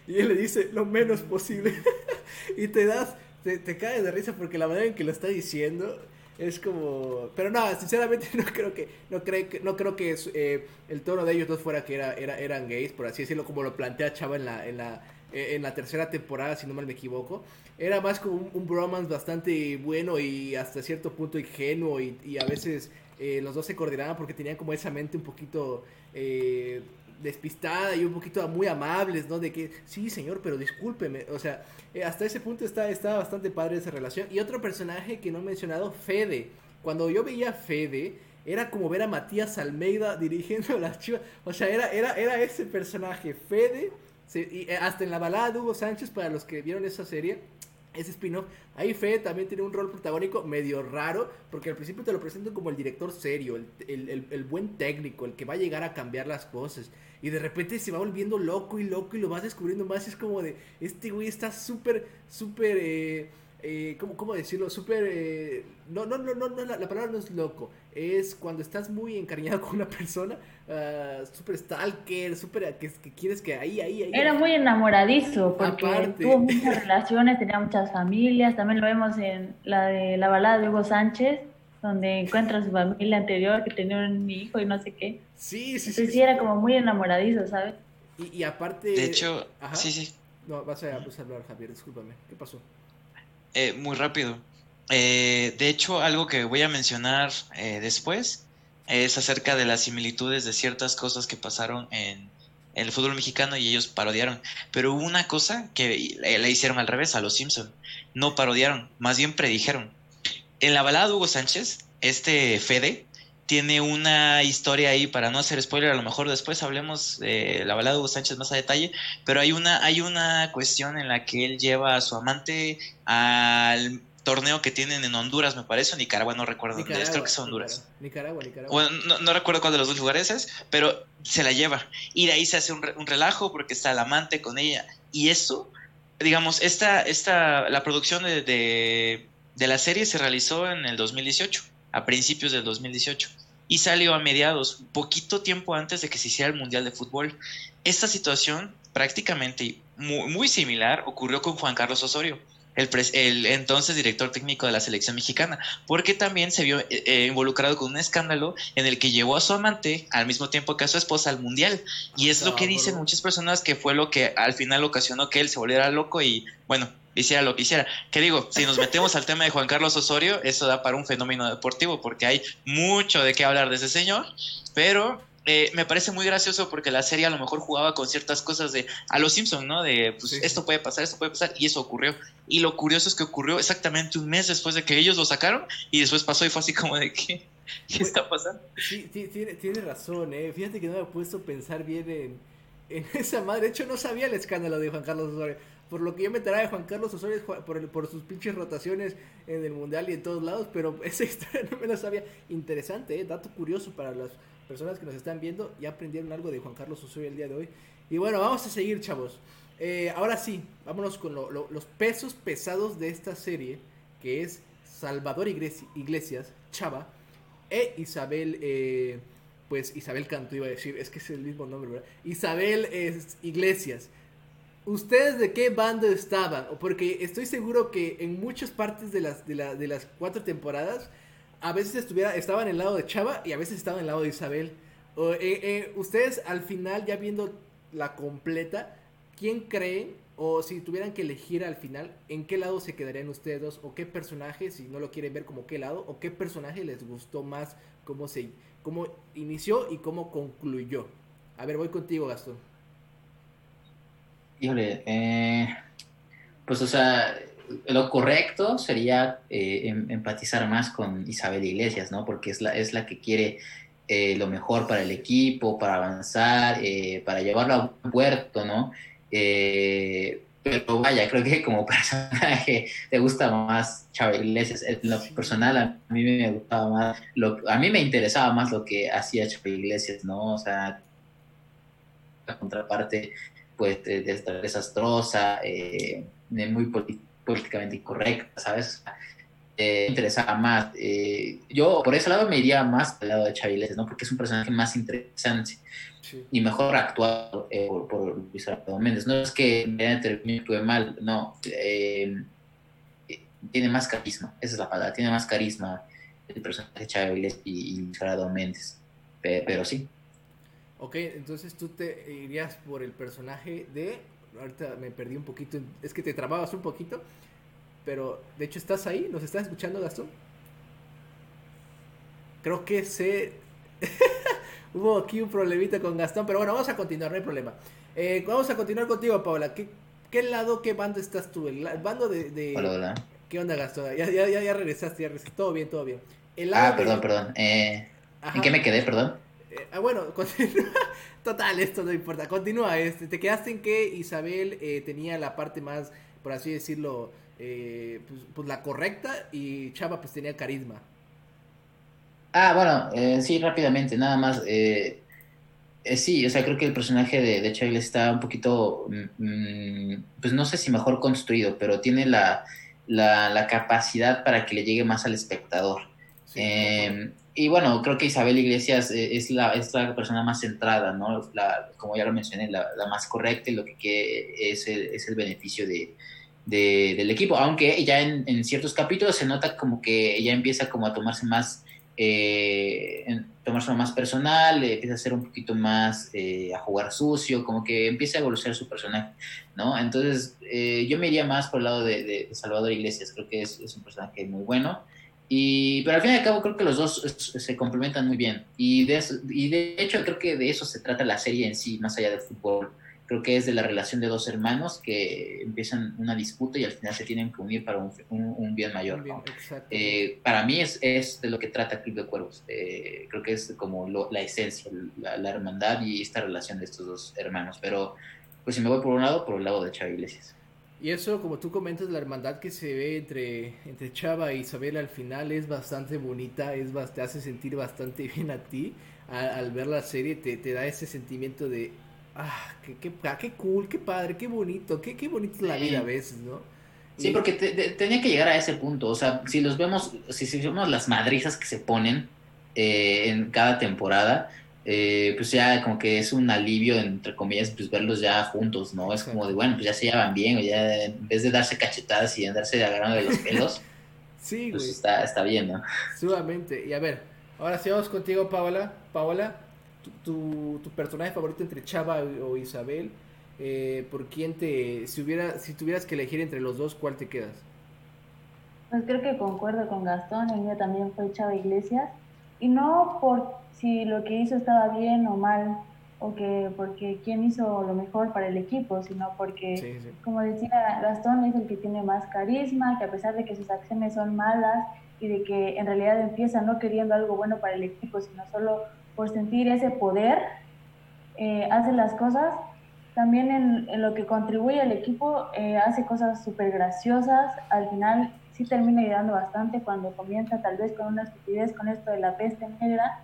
Y él le dice, lo menos posible. y te das, te, te caes de risa porque la manera en que lo está diciendo es como pero no sinceramente no creo que no creo que no creo que eh, el tono de ellos dos fuera que era, era eran gays por así decirlo como lo plantea Chava en la en la eh, en la tercera temporada si no mal me equivoco. Era más como un, bromance bastante bueno y hasta cierto punto ingenuo y, y a veces eh, los dos se coordinaban porque tenían como esa mente un poquito despistada y un poquito muy amables, ¿no? De que, sí, señor, pero discúlpeme. O sea, eh, hasta ese punto está, bastante padre esa relación. Y otro personaje que no he mencionado, Fede. Cuando yo veía Fede, era como ver a Matías Almeida dirigiendo las chivas. O sea, era, era, era ese personaje, Fede. y eh, hasta en la balada de Hugo Sánchez, para los que vieron esa serie, ese spin-off. Ahí Fede también tiene un rol protagónico medio raro, porque al principio te lo presento como el director serio, el, el, buen técnico, el que va a llegar a cambiar las cosas. Y de repente se va volviendo loco y loco y lo vas descubriendo más. es como de, este güey está súper, súper... Eh, eh, ¿cómo, decirlo? Súper... Eh, no, no, no, no, la, palabra no es loco. Es cuando estás muy encariñado con una persona, uh, súper stalker, súper... Que, que, quieres que ahí, ahí, ahí... Era muy enamoradizo, porque tuvo muchas relaciones, tenía muchas familias. También lo vemos en la de la balada de Hugo Sánchez, donde encuentra a su familia anterior que tenía un hijo y no sé qué. Sí, sí, sí. sí, era como muy enamoradizo, ¿sabes? Y, y aparte... De hecho, sí, sí. No, vas a, pues, hablar, Javier, discúlpame. ¿Qué pasó? Eh, muy rápido. Eh, de hecho, algo que voy a mencionar eh, después es acerca de las similitudes de ciertas cosas que pasaron en, el fútbol mexicano y ellos parodiaron. Pero hubo una cosa que le, hicieron al revés a los Simpson. No parodiaron, más bien predijeron. En la balada de Hugo Sánchez, este Fede tiene una historia ahí, para no hacer spoiler, a lo mejor después hablemos de la balada de Hugo Sánchez más a detalle, pero hay una, hay una cuestión en la que él lleva a su amante al torneo que tienen en Honduras, me parece, o Nicaragua, no recuerdo, creo que es Honduras. Nicaragua, Nicaragua. Bueno, no, recuerdo cuál de los dos lugares es, pero se la lleva. Y de ahí se hace un, relajo porque está el amante con ella. Y eso, digamos, esta, esta, la producción de, de, de la serie se realizó en el 2018, a principios del 2018 y salió a mediados, poquito tiempo antes de que se hiciera el Mundial de Fútbol. Esta situación prácticamente muy, similar ocurrió con Juan Carlos Osorio. El, el, entonces director técnico de la selección mexicana, porque también se vio eh, eh, involucrado con un escándalo en el que llevó a su amante al mismo tiempo que a su esposa al mundial. Y es lo que dicen muchas personas que fue lo que al final ocasionó que él se volviera loco y bueno, hiciera lo que hiciera. Que digo, si nos metemos al tema de Juan Carlos Osorio, eso da para un fenómeno deportivo, porque hay mucho de qué hablar de ese señor, pero eh, me parece muy gracioso porque la serie a lo mejor jugaba con ciertas cosas de a los Simpson, ¿no? De pues esto puede pasar, esto puede pasar, y eso ocurrió. Y lo curioso es que ocurrió exactamente un mes después de que ellos lo sacaron, y después pasó y fue así como de que. ¿Qué está pasando? Sí, tiene, tiene razón, ¿eh? Fíjate que no me he puesto a pensar bien en, en esa madre. De hecho, no sabía el escándalo de Juan Carlos Osorio. Por lo que yo me enteraba de Juan Carlos Osorio por, por sus pinches rotaciones en el Mundial y en todos lados, pero esa historia no me la sabía. Interesante, ¿eh? dato curioso para las personas que nos están viendo. Ya aprendieron algo de Juan Carlos Osorio el día de hoy. Y bueno, vamos a seguir, chavos. Eh, ahora sí, vámonos con los pesos pesados de esta serie, que es Salvador Iglesias, Chava, e Isabel, eh, pues Isabel Canto iba a decir, es que es el mismo nombre, ¿verdad? Isabel es Iglesias. ¿Ustedes de qué bando estaban? Porque estoy seguro que en muchas partes de las, de, las cuatro temporadas, a veces estuviera, estaban en el lado de Chava y a veces estaban en el lado de Isabel. Eh, eh, ustedes al final, ya viendo la completa, ¿quién creen, o si tuvieran que elegir al final, en qué lado se quedarían ustedes dos? ¿O qué personaje, si no lo quieren ver como qué lado, o qué personaje les gustó más, cómo, se, cómo inició y cómo concluyó? A ver, voy contigo, Gastón. Híjole, eh, pues o sea, lo correcto sería eh, em, empatizar más con Isabel Iglesias, ¿no? Porque es la, es la que quiere eh, lo mejor para el equipo, para avanzar, eh, para llevarlo a un puerto, ¿no? pero vaya, creo que como personaje te gusta más Chávez Iglesias. En lo personal, a mí me gustaba más, lo, a mí me interesaba más lo que hacía Chávez Iglesias, ¿no? O sea, la contraparte, pues, desastrosa, muy política políticamente incorrecta, ¿sabes? Eh, interesaba más. Eh, yo por ese lado me iría más al lado de Chaviles, ¿no? Porque es un personaje más interesante y mejor actuado eh, por, Luis Alberto Méndez. No es que me actúe mal, no. Eh, tiene más carisma, esa es la palabra, tiene más carisma el personaje de Chaviles y, Luis Alberto Méndez. pero sí. Ok, entonces tú te irías por el personaje de ahorita me perdí un poquito. Es que te trababas un poquito. Pero de hecho estás ahí. ¿Nos estás escuchando, Gastón? Creo que se... Hubo aquí un problemita con Gastón. Pero bueno, vamos a continuar, no hay problema. Eh, vamos a continuar contigo, Paola. ¿Qué, ¿Qué lado, qué bando estás tú? ¿El, bando de... Hola, hola. ¿Qué onda, Gastón? Ya, ya, ya, regresaste, ya regresaste. Todo bien, todo bien. ah, perdón, perdón. Eh, ¿En qué me quedé, perdón? Eh, ah, bueno, total, esto no importa. Continúa, este, te quedaste en que Isabel eh, tenía la parte más, por así decirlo, eh, pues, pues, la correcta y Chava pues tenía carisma. Ah, bueno, sí, rápidamente, nada más. sí, o sea, creo que el personaje de, de está un poquito, mm, mm, pues no sé si mejor construido, pero tiene la, la, capacidad para que le llegue más al espectador. Em, y bueno, creo que Isabel Iglesias eh, es la, es la persona más centrada, ¿no? La, como ya lo mencioné, la, más correcta y lo que es el, es el beneficio de, del equipo. Aunque ya en, en, ciertos capítulos se nota como que ella empieza como a tomarse más, eh, tomarse más personal, empieza a ser un poquito más, eh, a jugar sucio, como que empieza a evolucionar su personaje, ¿no? Entonces, eh, yo me iría más por el lado de, Salvador Iglesias, creo que es un personaje muy bueno. Y, pero al fin y al cabo creo que los dos se complementan muy bien. Y de, y de hecho creo que de eso se trata la serie en sí, más allá del fútbol. Creo que es de la relación de dos hermanos que empiezan una disputa y al final se tienen que unir para un, un, bien mayor. Eh, para mí es, es, de lo que trata Club de Cuervos. Eh, creo que es como la esencia, la, hermandad y esta relación de estos dos hermanos. Pero pues si me voy por un lado, por el lado de Chava Iglesias. Y eso, como tú comentas, la hermandad que se ve entre, entre Chava e Isabel al final es bastante bonita, es te hace sentir bastante bien a ti. al ver la serie te, te, da ese sentimiento de, ah, qué, qué, ah, qué cool, qué padre, qué bonito, qué, qué bonito es la vida a veces, ¿no? Sí, porque tenía que llegar a ese punto. O sea, si los vemos, si, si vemos las madrizas que se ponen eh, en cada temporada, eh, pues ya como que es un alivio, entre comillas, pues verlos ya juntos, ¿no? Es como de, bueno, pues ya se llevan bien, o ya en vez de darse cachetadas y andarse agarrando de los pelos, sí, pues está, está bien, ¿no? Sumamente. Y a ver, ahora sí vamos contigo, Paola. Paola, tu, tu, personaje favorito entre Chava o Isabel, eh, ¿por quién te, si, hubiera, si tuvieras que elegir entre los dos, cuál te quedas? Pues creo que concuerdo con Gastón, el mío también fue Chava Iglesias, y no por si lo que hizo estaba bien o mal, o que porque quién hizo lo mejor para el equipo, sino porque, como decía Gastón, es el que tiene más carisma, que a pesar de que sus acciones son malas y de que en realidad empieza no queriendo algo bueno para el equipo, sino solo por sentir ese poder, eh, hace las cosas. También en, lo que contribuye al equipo, eh, hace cosas súper graciosas. Al final sí termina ayudando bastante cuando comienza tal vez con una estupidez con esto de la peste negra,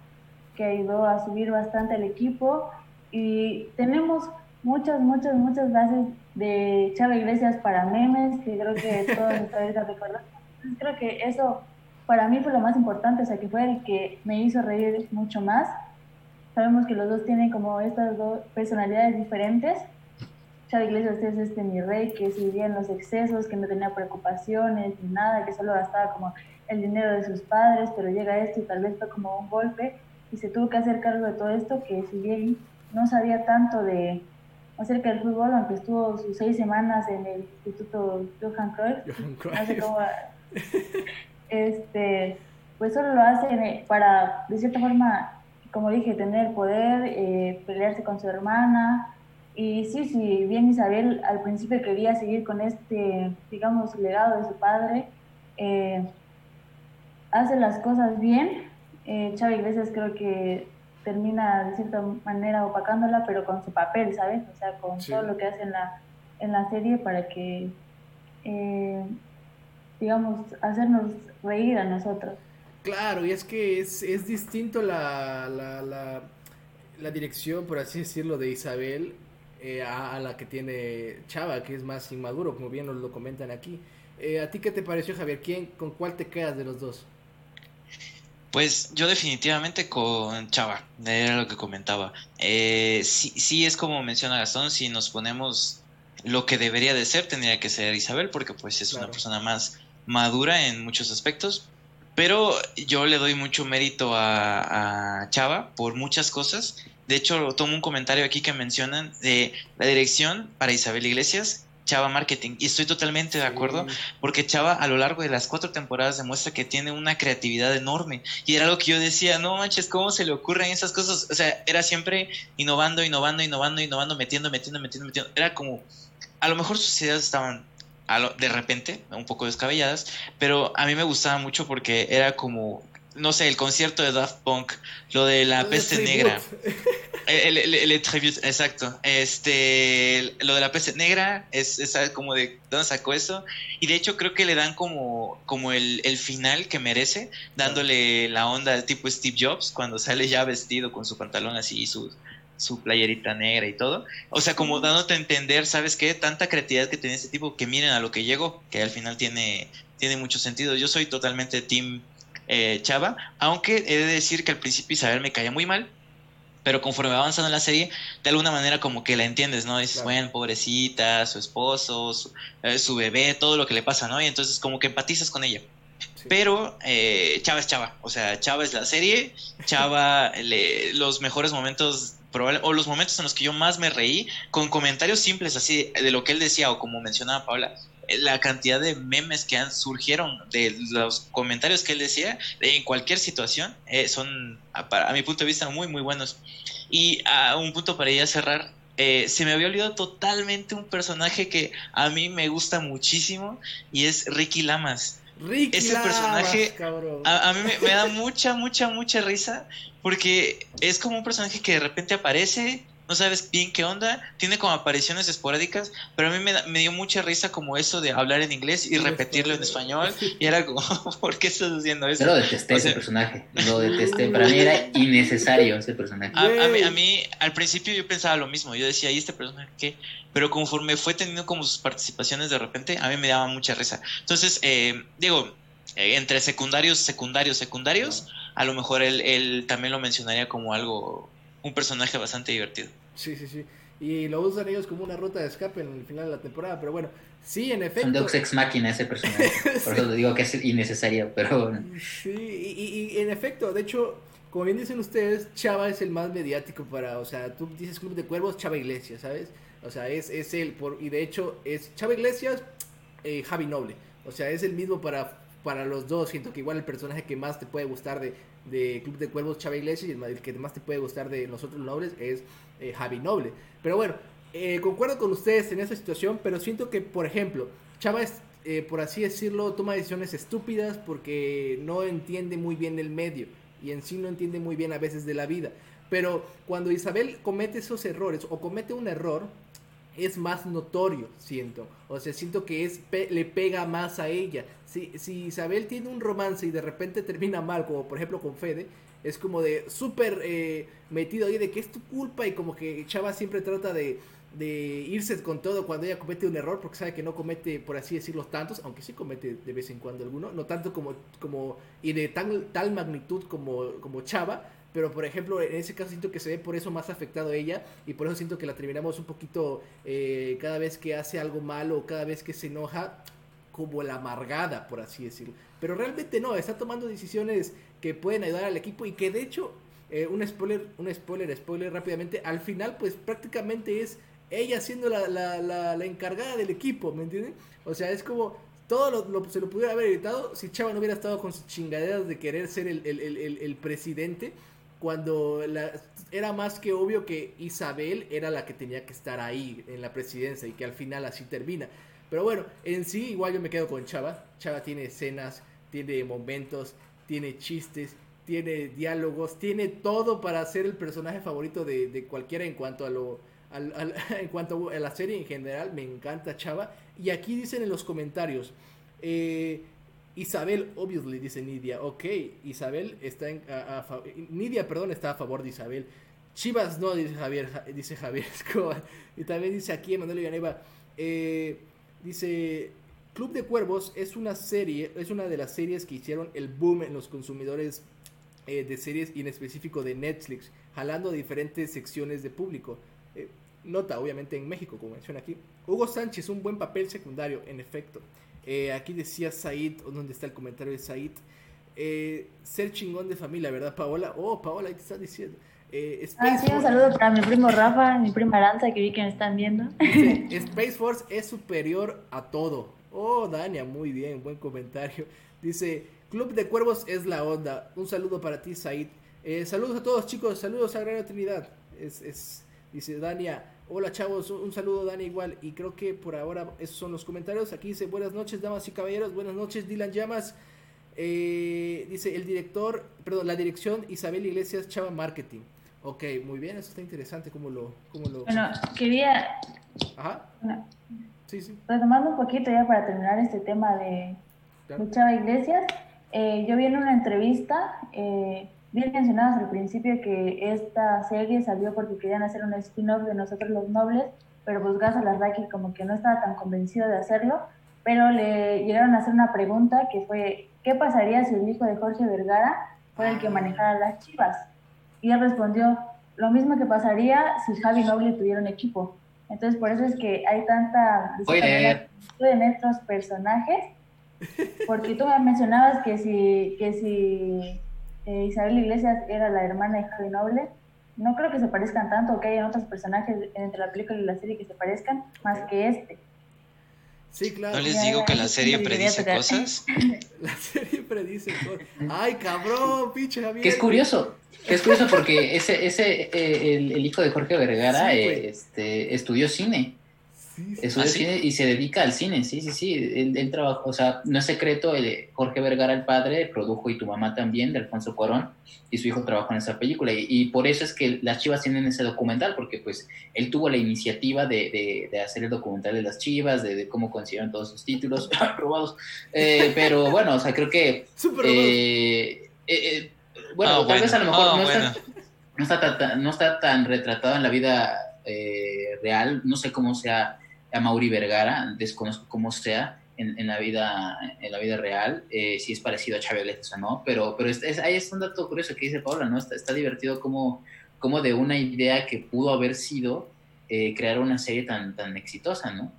que ayudó a subir bastante el equipo. Y tenemos muchas, muchas, muchas bases de Chava Iglesias para memes, que creo que todos ustedes recuerdan. Entonces creo que eso para mí fue lo más importante, o sea, que fue el que me hizo reír mucho más. Sabemos que los dos tienen como estas dos personalidades diferentes. Chava Iglesias es este mi rey que se vivía en los excesos, que no tenía preocupaciones ni nada, que solo gastaba como el dinero de sus padres, pero llega esto y tal vez fue como un golpe y se tuvo que hacer cargo de todo esto, que si bien no sabía tanto de acerca del fútbol, aunque estuvo sus seis semanas en el Instituto Johan Cruyff, este, pues solo lo hace para, de cierta forma, como dije, tener poder, eh, pelearse con su hermana, Y sí, sí, bien Isabel al principio quería seguir con este, digamos, legado de su padre, eh, hace las cosas bien. Eh, Chava Iglesias creo que termina de cierta manera opacándola, pero con su papel, ¿sabes? O sea, con todo lo que hace en la, en la serie para que, eh, digamos, hacernos reír a nosotros. Claro, y es que es, es distinto la, la, la, la dirección, por así decirlo, de Isabel eh, a, la que tiene Chava, que es más inmaduro, como bien nos lo comentan aquí. Eh, ¿A ti qué te pareció, Javier? ¿Quién, ¿Con cuál te quedas de los dos? Pues yo definitivamente con Chava, era lo que comentaba. Eh, sí, sí es como menciona Gastón, si nos ponemos lo que debería de ser, tendría que ser Isabel, porque pues es una persona más madura en muchos aspectos. Pero yo le doy mucho mérito a, a Chava por muchas cosas de hecho, tomo un comentario aquí que mencionan de la dirección para Isabel Iglesias, Chava Marketing. Y estoy totalmente de acuerdo porque Chava a lo largo de las cuatro temporadas demuestra que tiene una creatividad enorme. Y era lo que yo decía, no manches, ¿cómo se le ocurren esas cosas? O sea, era siempre innovando, innovando, innovando, innovando, metiendo, metiendo, metiendo, metiendo. Era como, a lo mejor sus ideas estaban de repente, un poco descabelladas, pero a mí me gustaba mucho porque era como no sé, el concierto de Daft Punk, lo de la peste negra. El, el, exacto. Este, lo de la peste negra es, es, como de dónde sacó eso. Y de hecho creo que le dan como, como el, el final que merece, dándole la onda tipo Steve Jobs, cuando sale ya vestido con su pantalón así y su, su playerita negra y todo. O sea, como dándote a entender, ¿sabes qué? Tanta creatividad que tiene este tipo, que miren a lo que llegó, que al final tiene, tiene mucho sentido. Yo soy totalmente team eh, Chava, aunque he de decir que al principio Isabel me caía muy mal, pero conforme va avanzando en la serie, de alguna manera como que la entiendes, ¿no? Dices, bueno, pobrecita, su esposo, eh, su, bebé, todo lo que le pasa, ¿no? Y entonces como que empatizas con ella. Pero eh, Chava es Chava, o sea, Chava es la serie, Chava, los mejores momentos, o los momentos en los que yo más me reí, con comentarios simples así de lo que él decía, o como mencionaba Paula, la cantidad de memes que han surgieron de los comentarios que él decía en cualquier situación eh, son a, mi punto de vista muy muy buenos. Y a un punto para ya cerrar eh, se me había olvidado totalmente un personaje que a mí me gusta muchísimo y es Ricky Lamas. Ricky ese personaje a, mí me, me da mucha mucha mucha risa porque es como un personaje que de repente aparece no sabes bien qué onda, tiene como apariciones esporádicas, pero a mí me, dio mucha risa como eso de hablar en inglés y repetirlo en español, y era como, ¿por qué estás haciendo eso? Yo lo detesté ese personaje, lo detesté, para mí era innecesario ese personaje. A, mí, al principio yo pensaba lo mismo, yo decía, ¿y este personaje qué? Pero conforme fue teniendo como sus participaciones de repente, a mí me daba mucha risa. Entonces, eh, digo, eh, entre secundarios, secundarios, secundarios, a lo mejor él, él también lo mencionaría como algo un personaje bastante divertido. Sí, sí, sí. Y lo usan ellos como una ruta de escape en el final de la temporada, pero bueno, sí, en efecto. Un Deus Ex Machina ese personaje. Por eso digo que es innecesario, pero bueno. Sí, y, en efecto, de hecho, como bien dicen ustedes, Chava es el más mediático para, o sea, tú dices Club de Cuervos, Chava Iglesias, ¿sabes? O sea, es, es él, por, y de hecho es Chava Iglesias, eh, Javi Noble. O sea, es el mismo para, para los dos. Siento que igual el personaje que más te puede gustar de, de Club de Cuervos, Chava Iglesias, y el, que más te puede gustar de nosotros nobles es eh, Javi Noble. Pero bueno, eh, concuerdo con ustedes en esa situación, pero siento que, por ejemplo, Chava es, eh, por así decirlo, toma decisiones estúpidas porque no entiende muy bien el medio y en sí no entiende muy bien a veces de la vida. Pero cuando Isabel comete esos errores o comete un error, es más notorio, siento. O sea, siento que es le pega más a ella. Si, si Isabel tiene un romance y de repente termina mal, como por ejemplo con Fede, es como de súper eh, metido ahí de que es tu culpa y como que Chava siempre trata de, de irse con todo cuando ella comete un error porque sabe que no comete, por así decirlo, tantos, aunque sí comete de vez en cuando alguno, no tanto como, como y de tal magnitud como, como Chava, pero por ejemplo en ese caso siento que se ve por eso más afectado ella y por eso siento que la terminamos un poquito eh, cada vez que hace algo malo o cada vez que se enoja como la amargada por así decirlo pero realmente no está tomando decisiones que pueden ayudar al equipo y que de hecho eh, un spoiler un spoiler spoiler rápidamente al final pues prácticamente es ella siendo la, la, la, encargada del equipo ¿me entienden? o sea es como todo lo, se lo pudiera haber evitado si Chava no hubiera estado con sus chingaderas de querer ser el, el, el, el presidente cuando era más que obvio que Isabel era la que tenía que estar ahí en la presidencia y que al final así termina. Pero bueno, en sí igual yo me quedo con Chava. Chava tiene escenas, tiene momentos, tiene chistes, tiene diálogos, tiene todo para ser el personaje favorito de, cualquiera en cuanto a lo... en cuanto a la serie en general, me encanta Chava. Y aquí dicen en los comentarios, eh, Isabel, obviously, dice Nidia. Ok, Isabel está en. Nidia, perdón, está a favor de Isabel. Chivas no, dice Javier, dice Javier Escobar. Y también dice aquí Emanuel Villaneva. Eh, dice. Club de Cuervos es una serie, es una de las series que hicieron el boom en los consumidores eh, de series y en específico de Netflix, jalando diferentes secciones de público. Eh, nota, obviamente en México, como menciona aquí. Hugo Sánchez, un buen papel secundario, en efecto. Eh, aquí decía Said, ¿dónde está el comentario de Said? Eh, ser chingón de familia, ¿verdad, Paola? Oh, Paola, ahí te está diciendo. Eh, ah, sí, un saludo para mi primo Rafa, mi prima Aranza, que vi que me están viendo. Space Force es superior a todo. Oh, Dania, muy bien, buen comentario. Dice, Club de Cuervos es la onda. Un saludo para ti, Said. Eh, saludos a todos, chicos. Saludos a Gran Trinidad. Es, es, dice Dania, Hola chavos, un saludo Dani igual y creo que por ahora esos son los comentarios. Aquí dice buenas noches damas y caballeros, buenas noches Dylan Llamas. Eh, dice el director, perdón, la dirección Isabel Iglesias Chava Marketing. Ok, muy bien, eso está interesante como lo... Cómo lo... Bueno, quería... Ajá. sí, sí. Retomando un poquito ya para terminar este tema de, Chava Iglesias, eh, yo vi en una entrevista... Eh, Bien mencionabas al principio que esta serie salió porque querían hacer un spin-off de Nosotros los Nobles, pero pues Gaza Larraqui como que no estaba tan convencido de hacerlo, pero le llegaron a hacer una pregunta que fue, ¿qué pasaría si el hijo de Jorge Vergara fuera el que manejara las chivas? Y él respondió, lo mismo que pasaría si Javi Noble tuviera un equipo. Entonces por eso es que hay tanta en estos personajes, porque tú me mencionabas que si, que si eh, Isabel Iglesias era la hermana de Javi Noble. No creo que se parezcan tanto, que hayan otros personajes entre la película y la serie que se parezcan, más que este. Sí, claro. ¿No les digo que la serie predice cosas? la serie predice cosas. Ay, cabrón, pinche Javier. Que es curioso. Es curioso porque ese, ese eh, el, hijo de Jorge Vergara eh, este, estudió cine. Eso ¿Ah, y se dedica al cine, sí, sí, sí. Él, trabajó, o sea, no es secreto, el, Jorge Vergara, el padre, produjo Y tu mamá también, de Alfonso Cuarón, y su hijo trabajó en esa película. Y, por eso es que las chivas tienen ese documental, porque pues él tuvo la iniciativa de, de, hacer el documental de las chivas, de, cómo consiguieron todos sus títulos robados. Eh, pero bueno, o sea, creo que. Eh, eh, bueno, ah, tal vez a lo mejor ah, no, está, no, está, no está tan retratado en la vida real, no sé cómo sea a Mauri Vergara, desconozco cómo sea en, la vida en la vida real, eh, si es parecido a Chávez o no, pero, pero es, ahí está un dato curioso que dice Paula, ¿no? Está, está divertido como, como de una idea que pudo haber sido eh, crear una serie tan, tan exitosa, ¿no?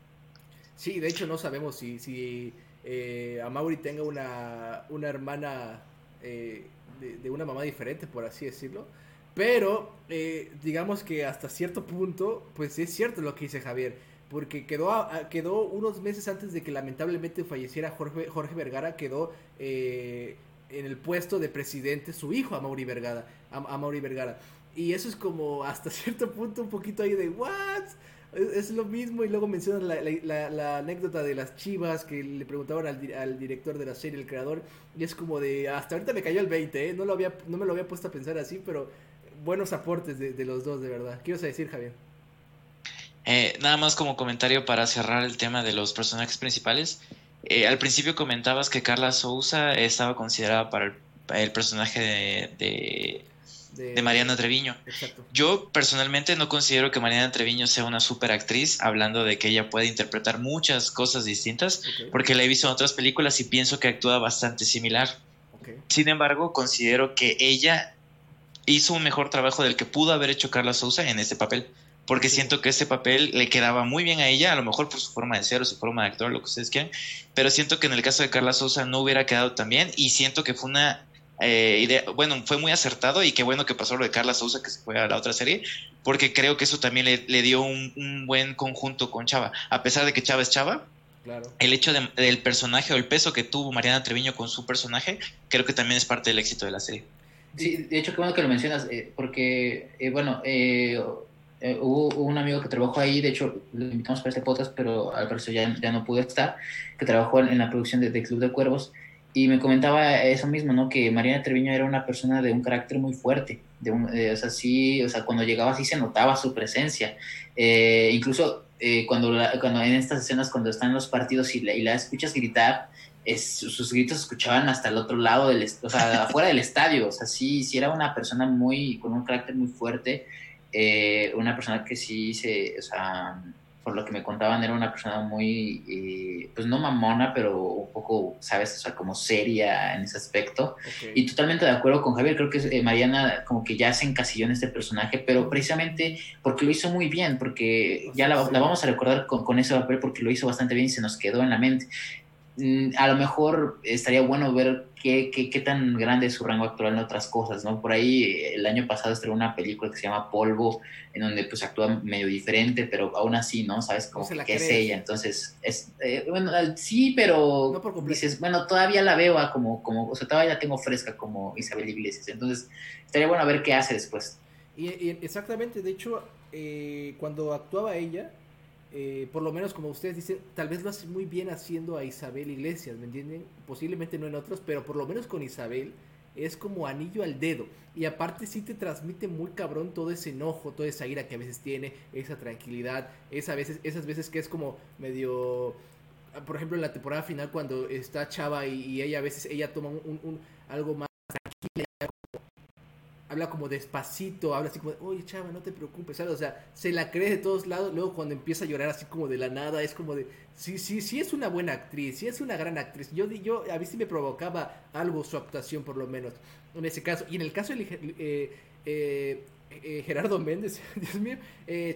Sí, de hecho no sabemos si, si eh, a Mauri tenga una, una hermana de, de, una mamá diferente, por así decirlo. Pero digamos que hasta cierto punto, pues es cierto lo que dice Javier porque quedó, quedó unos meses antes de que lamentablemente falleciera Jorge, Jorge Vergara, quedó eh, en el puesto de presidente su hijo, Amaury Vergara, a, Vergara. Y eso es como hasta cierto punto un poquito ahí de, ¿what? Es, lo mismo y luego mencionan la, anécdota de las chivas que le preguntaban al, director de la serie, el creador, y es como de, hasta ahorita me cayó el 20, ¿eh? no, lo había, no me lo había puesto a pensar así, pero buenos aportes de, de los dos, de verdad. ¿Qué ibas a decir, Javier? Eh, nada más como comentario para cerrar el tema de los personajes principales. Eh, al principio comentabas que Carla Souza estaba considerada para el, personaje de, de, Mariana Treviño. Yo personalmente no considero que Mariana Treviño sea una super actriz, hablando de que ella puede interpretar muchas cosas distintas, porque la he visto en otras películas y pienso que actúa bastante similar. Sin embargo, considero que ella hizo un mejor trabajo del que pudo haber hecho Carla Souza en este papel porque siento que ese papel le quedaba muy bien a ella, a lo mejor por su forma de ser o su forma de actuar, lo que ustedes quieran, pero siento que en el caso de Carla Sosa no hubiera quedado tan bien y siento que fue una eh, idea, bueno, fue muy acertado y qué bueno que pasó lo de Carla Sousa que se fue a la otra serie, porque creo que eso también le, dio un, buen conjunto con Chava, a pesar de que Chava es Chava. El hecho del personaje o el peso que tuvo Mariana Treviño con su personaje, creo que también es parte del éxito de la serie. Sí, de hecho, qué bueno que lo mencionas, eh, porque, eh, bueno, eh, hubo, un amigo que trabajó ahí, de hecho, lo invitamos para este podcast, pero al parecer ya, ya no pudo estar, que trabajó en, la producción de, Club de Cuervos, y me comentaba eso mismo, ¿no? Que Mariana Treviño era una persona de un carácter muy fuerte, de un, o sea, sí, o sea, cuando llegaba así se notaba su presencia, incluso cuando, cuando en estas escenas, cuando están los partidos y la, y la escuchas gritar, sus gritos se escuchaban hasta el otro lado del, o sea, afuera del estadio, o sea, sí, sí era una persona muy, con un carácter muy fuerte, eh, una persona que sí se, o sea, por lo que me contaban, era una persona muy, eh, pues no mamona, pero un poco, ¿sabes? O sea, como seria en ese aspecto. Y totalmente de acuerdo con Javier, creo que eh, Mariana como que ya se encasilló en este personaje, pero precisamente porque lo hizo muy bien, porque ya la, vamos a recordar con, con, ese papel porque lo hizo bastante bien y se nos quedó en la mente. Mm, a lo mejor estaría bueno ver qué, qué, qué, tan grande es su rango actual en otras cosas, ¿no? Por ahí el año pasado estrenó una película que se llama Polvo, en donde pues actúa medio diferente, pero aún así, ¿no? Sabes como que es ella, entonces, es, eh, bueno, sí, pero dices, bueno, todavía la veo como, como, o sea, todavía la tengo fresca como Isabel Iglesias, entonces estaría bueno ver qué hace después. Y, exactamente, de hecho, eh, cuando actuaba ella, eh, por lo menos como ustedes dicen, tal vez lo hace muy bien haciendo a Isabel Iglesias, ¿me entienden? Posiblemente no en otros, pero por lo menos con Isabel es como anillo al dedo. Y aparte sí te transmite muy cabrón todo ese enojo, toda esa ira que a veces tiene, esa tranquilidad, esa veces, esas veces que es como medio... Por ejemplo, en la temporada final cuando está Chava y, ella a veces ella toma un, algo más habla como despacito, habla así como, oye chava, no te preocupes, ¿sabes? O sea, se la cree de todos lados, luego cuando empieza a llorar así como de la nada, es como de, sí, sí, sí es una buena actriz, sí es una gran actriz. Yo, yo a mí sí me provocaba algo su actuación por lo menos, en ese caso. Y en el caso de eh, eh, eh, Gerardo Méndez, Dios mío,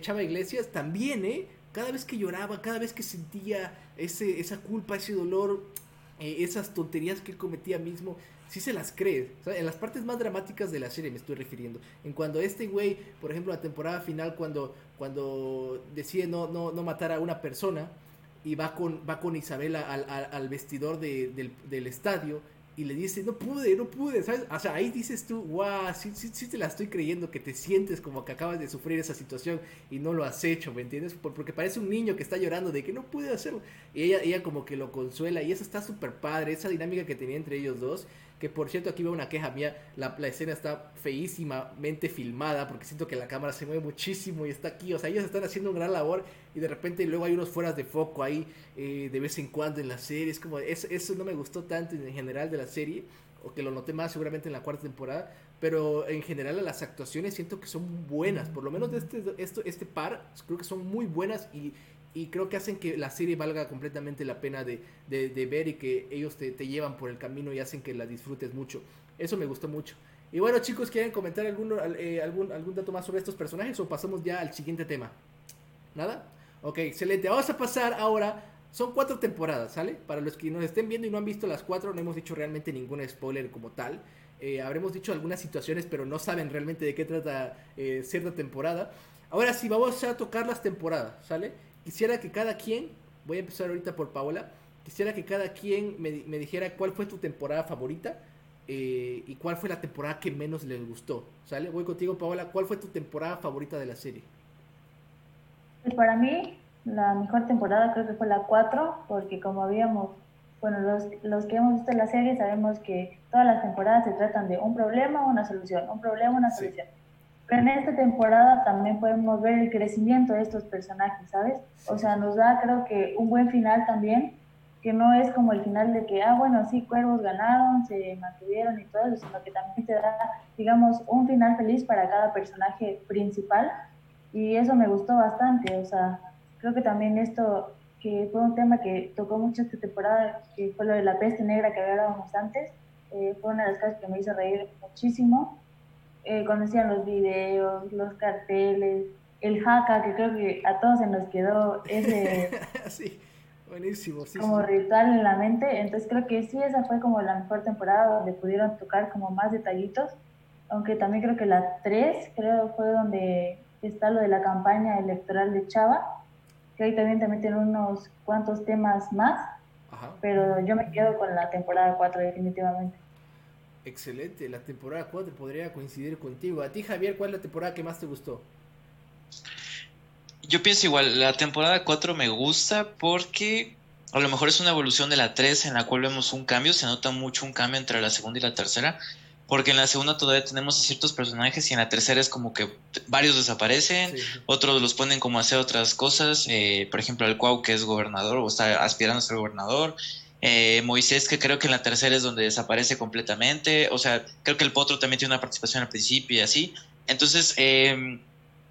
Chava Iglesias, también, ¿eh? Cada vez que lloraba, cada vez que sentía ese, esa culpa, ese dolor, esas tonterías que él cometía mismo, sí se las cree. en las partes más dramáticas de la serie me estoy refiriendo. En cuando este güey, por ejemplo, la temporada final, cuando, cuando decide no, no, no matar a una persona y va con, va con Isabela al, vestidor del, del estadio y le dice, no pude, no pude, ¿sabes? O sea, ahí dices tú, wow, sí, sí, sí te la estoy creyendo, que te sientes como que acabas de sufrir esa situación y no lo has hecho, ¿me entiendes? Porque parece un niño que está llorando de que no pude hacerlo. Y ella, ella como que lo consuela y eso está súper padre, esa dinámica que tenía entre ellos dos. Que por cierto, aquí veo una queja mía. La, escena está feísimamente filmada porque siento que la cámara se mueve muchísimo y está aquí. O sea, ellos están haciendo un gran labor y de repente luego hay unos fueras de foco ahí eh, de vez en cuando en la serie. Es como, eso, eso no me gustó tanto en general de la serie, o que lo noté más seguramente en la cuarta temporada. Pero en general las actuaciones siento que son buenas. Por lo menos de este, esto, este par, creo que son muy buenas y, y creo que hacen que la serie valga completamente la pena de, ver y que ellos te, llevan por el camino y hacen que la disfrutes mucho. Eso me gustó mucho. Y bueno chicos, ¿quieren comentar algún, eh, algún, algún dato más sobre estos personajes o pasamos ya al siguiente tema? ¿Nada? Ok, excelente. Vamos a pasar ahora. Son cuatro temporadas, ¿sale? Para los que nos estén viendo y no han visto las cuatro, no hemos dicho realmente ningún spoiler como tal. Eh, habremos dicho algunas situaciones, pero no saben realmente de qué trata eh, cierta temporada. Ahora sí, vamos a tocar las temporadas, ¿sale? Quisiera que cada quien, voy a empezar ahorita por Paola, quisiera que cada quien me, dijera cuál fue tu temporada favorita eh, y cuál fue la temporada que menos les gustó. ¿Sale? Voy contigo, Paola. ¿Cuál fue tu temporada favorita de la serie? Pues para mí, la mejor temporada creo que fue la 4, porque como habíamos, bueno, los, los que hemos visto la serie sabemos que todas las temporadas se tratan de un problema o una solución, un problema o una solución. Pero en esta temporada también podemos ver el crecimiento de estos personajes, ¿sabes? O sea, nos da creo que un buen final también, que no es como el final de que, ah, bueno, sí, cuervos ganaron, se mantuvieron y todo eso, sino que también te da, digamos, un final feliz para cada personaje principal. Y eso me gustó bastante, o sea, creo que también esto, que fue un tema que tocó mucho esta temporada, que fue lo de la peste negra que hablábamos antes, eh, fue una de las cosas que me hizo reír muchísimo eh, conocían los videos, los carteles, el jaca, que creo que a todos se nos quedó ese... sí, buenísimo, sí, Como ritual en la mente, entonces creo que sí, esa fue como la mejor temporada donde pudieron tocar como más detallitos, aunque también creo que la 3, creo fue donde está lo de la campaña electoral de Chava, que ahí también, también tiene unos cuantos temas más, pero yo me quedo con la temporada 4 definitivamente. Excelente, la temporada 4 podría coincidir contigo. A ti, Javier, ¿cuál es la temporada que más te gustó? Yo pienso igual, la temporada 4 me gusta porque a lo mejor es una evolución de la 3 en la cual vemos un cambio, se nota mucho un cambio entre la segunda y la tercera, porque en la segunda todavía tenemos ciertos personajes y en la tercera es como que varios desaparecen, otros los ponen como a hacer otras cosas, eh, por ejemplo el Cuau que es gobernador o está aspirando a ser gobernador, eh, Moisés, que creo que en la tercera es donde desaparece completamente. O sea, creo que el Potro también tiene una participación al principio y así. Entonces, em,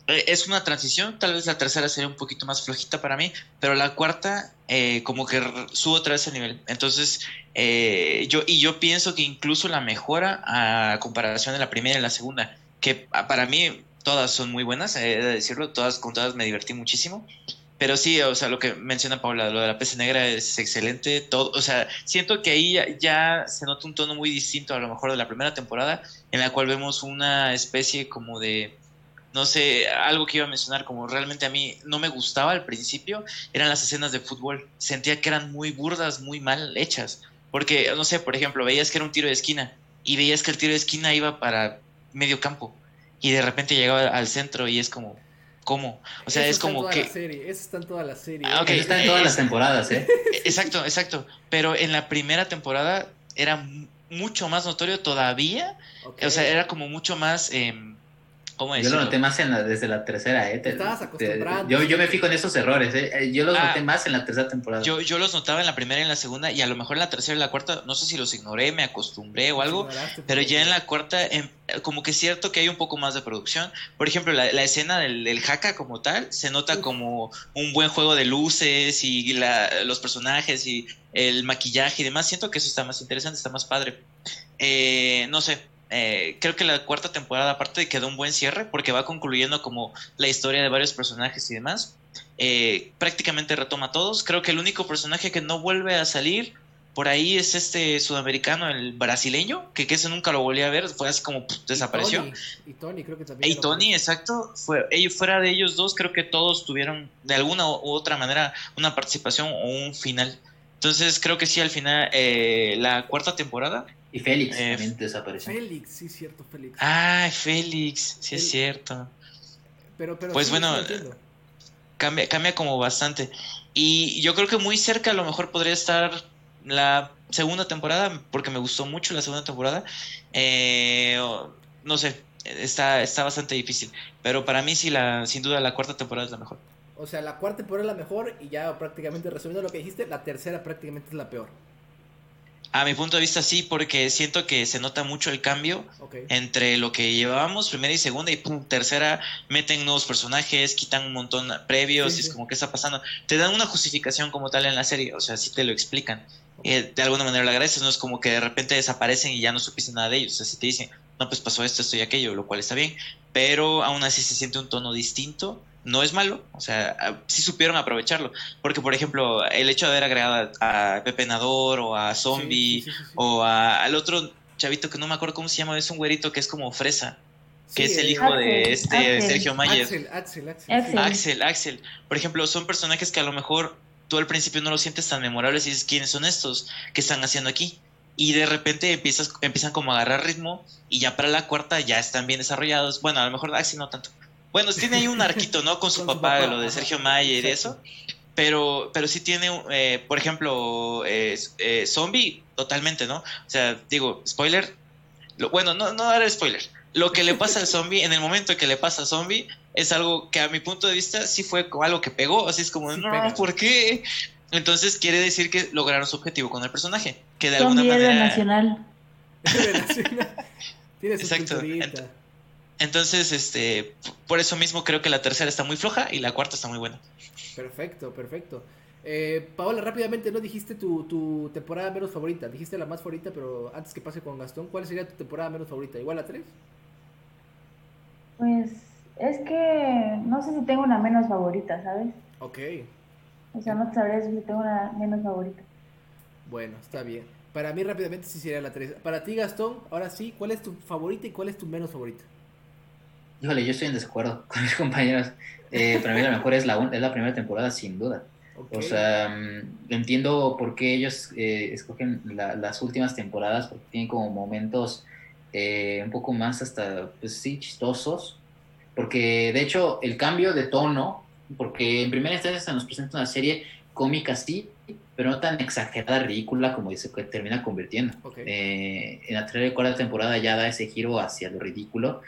eh, es una transición. Tal vez la tercera sería un poquito más flojita para mí, pero la cuarta, eh, como que sube otra vez el nivel. Entonces, yo, y yo pienso que incluso la mejora a comparación de la primera y la segunda, que para mí todas son muy buenas, he de decirlo, todas con todas me divertí muchísimo. Pero sí, o sea, lo que menciona Paula, lo de la pez negra es excelente. Todo, o sea, siento que ahí ya, se nota un tono muy distinto a lo mejor de la primera temporada, en la cual vemos una especie como de, no sé, algo que iba a mencionar, como realmente a mí no me gustaba al principio, eran las escenas de fútbol. Sentía que eran muy burdas, muy mal hechas. Porque, no sé, por ejemplo, veías que era un tiro de esquina y veías que el tiro de esquina iba para medio campo y de repente llegaba al centro y es como, cómo. O sea, es como que. eso está en toda la serie. Ah, eso está en todas las temporadas, ¿eh? Exacto, exacto. Pero en la primera temporada era mucho más notorio todavía. O sea, era como mucho más. Eh, yo lo noté más en la, desde la tercera, ¿eh? Te, estabas acostumbrando. yo, yo, me fijo en esos errores, ¿eh? eh yo los ah, noté más en la tercera temporada. Yo, yo los notaba en la primera y en la segunda, y a lo mejor en la tercera y la cuarta, no sé si los ignoré, me acostumbré o algo, pero ya en la cuarta, em, como que es cierto que hay un poco más de producción. Por ejemplo, la, la escena del, del jaca como tal, se nota como un buen juego de luces y la, los personajes y el maquillaje y demás. Siento que eso está más interesante, está más padre. Eh, no sé, eh, creo que la cuarta temporada, aparte de que da un buen cierre, porque va concluyendo como la historia de varios personajes y demás, eh, prácticamente retoma a todos. Creo que el único personaje que no vuelve a salir por ahí es este sudamericano, el brasileño, que, que ese nunca lo volví a ver, fue así como desapareció. Y Tony, creo que también. Y Tony, exacto. Fue, ellos, fuera de ellos dos, creo que todos tuvieron de alguna u otra manera una participación o un final. Entonces creo que sí, al final, eh, la cuarta temporada y Félix eh, también desapareció. Félix, sí, cierto, Félix. Ah, Félix, sí es cierto. Pero, pero pues bueno, cambia, cambia como bastante. Y yo creo que muy cerca a lo mejor podría estar la segunda temporada, porque me gustó mucho la segunda temporada. Eh, no sé, está, está bastante difícil. Pero para mí sí, la, sin duda la cuarta temporada es la mejor. O sea, la cuarta temporada es la mejor y ya prácticamente resumiendo lo que dijiste, la tercera prácticamente es la peor. A mi punto de vista sí, porque siento que se nota mucho el cambio entre lo que llevábamos, primera y segunda, y pum, tercera, meten nuevos personajes, quitan un montón previos, y es como, ¿qué está pasando? Te dan una justificación como tal en la serie, o sea, sí te lo explican. Eh, de alguna manera lo agradeces, no es como que de repente desaparecen y ya no supiste nada de ellos, o sea, si te dicen, no, pues pasó esto, esto y aquello, lo cual está bien, pero aún así se siente un tono distinto no es malo, o sea, sí supieron aprovecharlo. Porque, por ejemplo, el hecho de haber agregado a, Pepe Nador o a Zombie o al otro chavito que no me acuerdo cómo se llama, es un güerito que es como fresa. Que es el hijo de este Sergio Mayer. Axel, Axel, Axel, Axel. Por ejemplo, son personajes que a lo mejor tú al principio no los sientes tan memorables y dices, ¿quiénes son estos? ¿Qué están haciendo aquí? Y de repente empiezas, empiezan como a agarrar ritmo y ya para la cuarta ya están bien desarrollados. Bueno, a lo mejor Axel no tanto bueno, tiene ahí un arquito, ¿no? Con su, papá, lo de Sergio Mayer y eso. Pero, pero sí tiene, eh, por ejemplo, eh, Zombie, totalmente, ¿no? O sea, digo, spoiler. Lo, bueno, no, no daré spoiler. Lo que le pasa al zombie, en el momento que le pasa al zombie, es algo que a mi punto de vista sí fue algo que pegó. Así es como, no, ¿por qué? Entonces quiere decir que lograron su objetivo con el personaje. Que de alguna manera. nacional. Tiene su Exacto. Entonces, este, por eso mismo creo que la tercera está muy floja y la cuarta está muy buena. Perfecto, perfecto. Eh, Paola, rápidamente, ¿no dijiste tu, tu, temporada menos favorita? Dijiste la más favorita, pero antes que pase con Gastón, ¿cuál sería tu temporada menos favorita? ¿Igual a tres? Pues es que no sé si tengo una menos favorita, ¿sabes? Ok. O sea, no sabría si tengo una menos favorita. Bueno, está bien. Para mí rápidamente sí sería la 3. Para ti, Gastón, ahora sí, ¿cuál es tu favorita y cuál es tu menos favorita? Híjole, yo estoy en desacuerdo con mis compañeros. Eh, para mí la mejor es la, es la primera temporada, sin duda. O sea, mm, entiendo por qué ellos eh, escogen las últimas temporadas, porque tienen como momentos eh, un poco más hasta, pues sí, chistosos. Porque de hecho el cambio de tono, porque en primera instancia se nos presenta una serie cómica, sí, pero no tan exagerada, ridícula como se termina convirtiendo. Eh, en la tercera y cuarta temporada ya da ese giro hacia lo ridículo,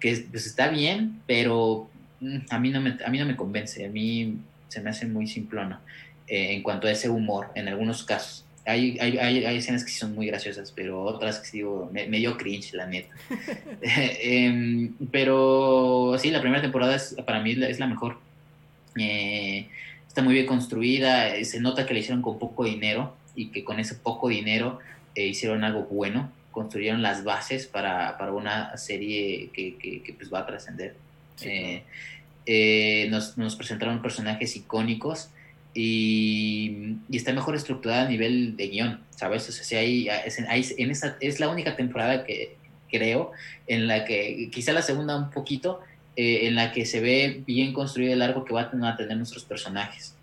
que pues está bien, pero mm, a mí no me, a mí no me convence, a mí se me hace muy simplona eh, en cuanto a ese humor, en algunos casos. Hay, hay, hay, escenas que sí son muy graciosas, pero otras que digo, me, dio cringe, la neta. Em, pero sí, la primera temporada es, para mí es la mejor. Eh, muy bien construida, eh, se nota que la hicieron con poco dinero y que con ese poco dinero eh, hicieron algo bueno, construyeron las bases para, para una serie que, que, pues va a trascender. Eh, nos, nos, presentaron personajes icónicos y, y, está mejor estructurada a nivel de guion, ¿sabes? O sea, si hay, es, en esa, es la única temporada que creo en la que, quizá la segunda un poquito, eh, en la que se ve bien construido el arco que van a tener nuestros personajes.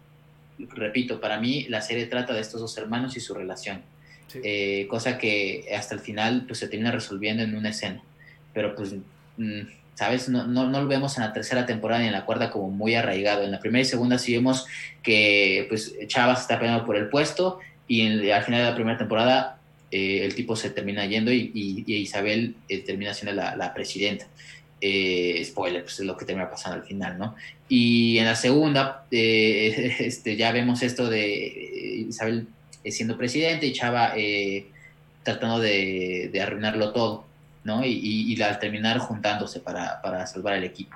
Repito, para mí la serie trata de estos dos hermanos y su relación, eh, cosa que hasta el final pues, se termina resolviendo en una escena, pero pues, mm, ¿sabes? No, no, no, lo vemos en la tercera temporada ni en la cuarta como muy arraigado. En la primera y segunda sí vemos que pues, está peleando por el puesto y al final de la primera temporada eh, el tipo se termina yendo y, Isabel termina siendo la, la presidenta. Eh, spoiler, pues es lo que termina pasando al final, ¿no? Y en la segunda, eh, este, ya vemos esto de eh, Isabel siendo presidente y Chava tratando de, arruinarlo todo, ¿no? Y, al terminar juntándose para, para salvar el equipo.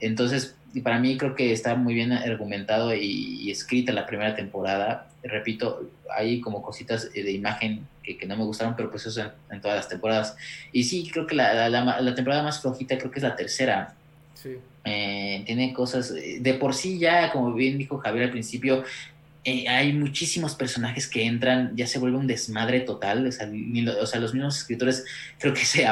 Entonces, para mí creo que está muy bien argumentado y, escrita la primera temporada. Repito, hay como cositas de imagen que, no me gustaron, pero pues eso en, todas las temporadas. Y sí, creo que la, la, temporada más flojita creo que es la tercera. Sí. Eh, tiene cosas, de por sí ya, como bien dijo Javier al principio, eh, hay muchísimos personajes que entran, ya se vuelve un desmadre total, o sea, los mismos escritores creo que se,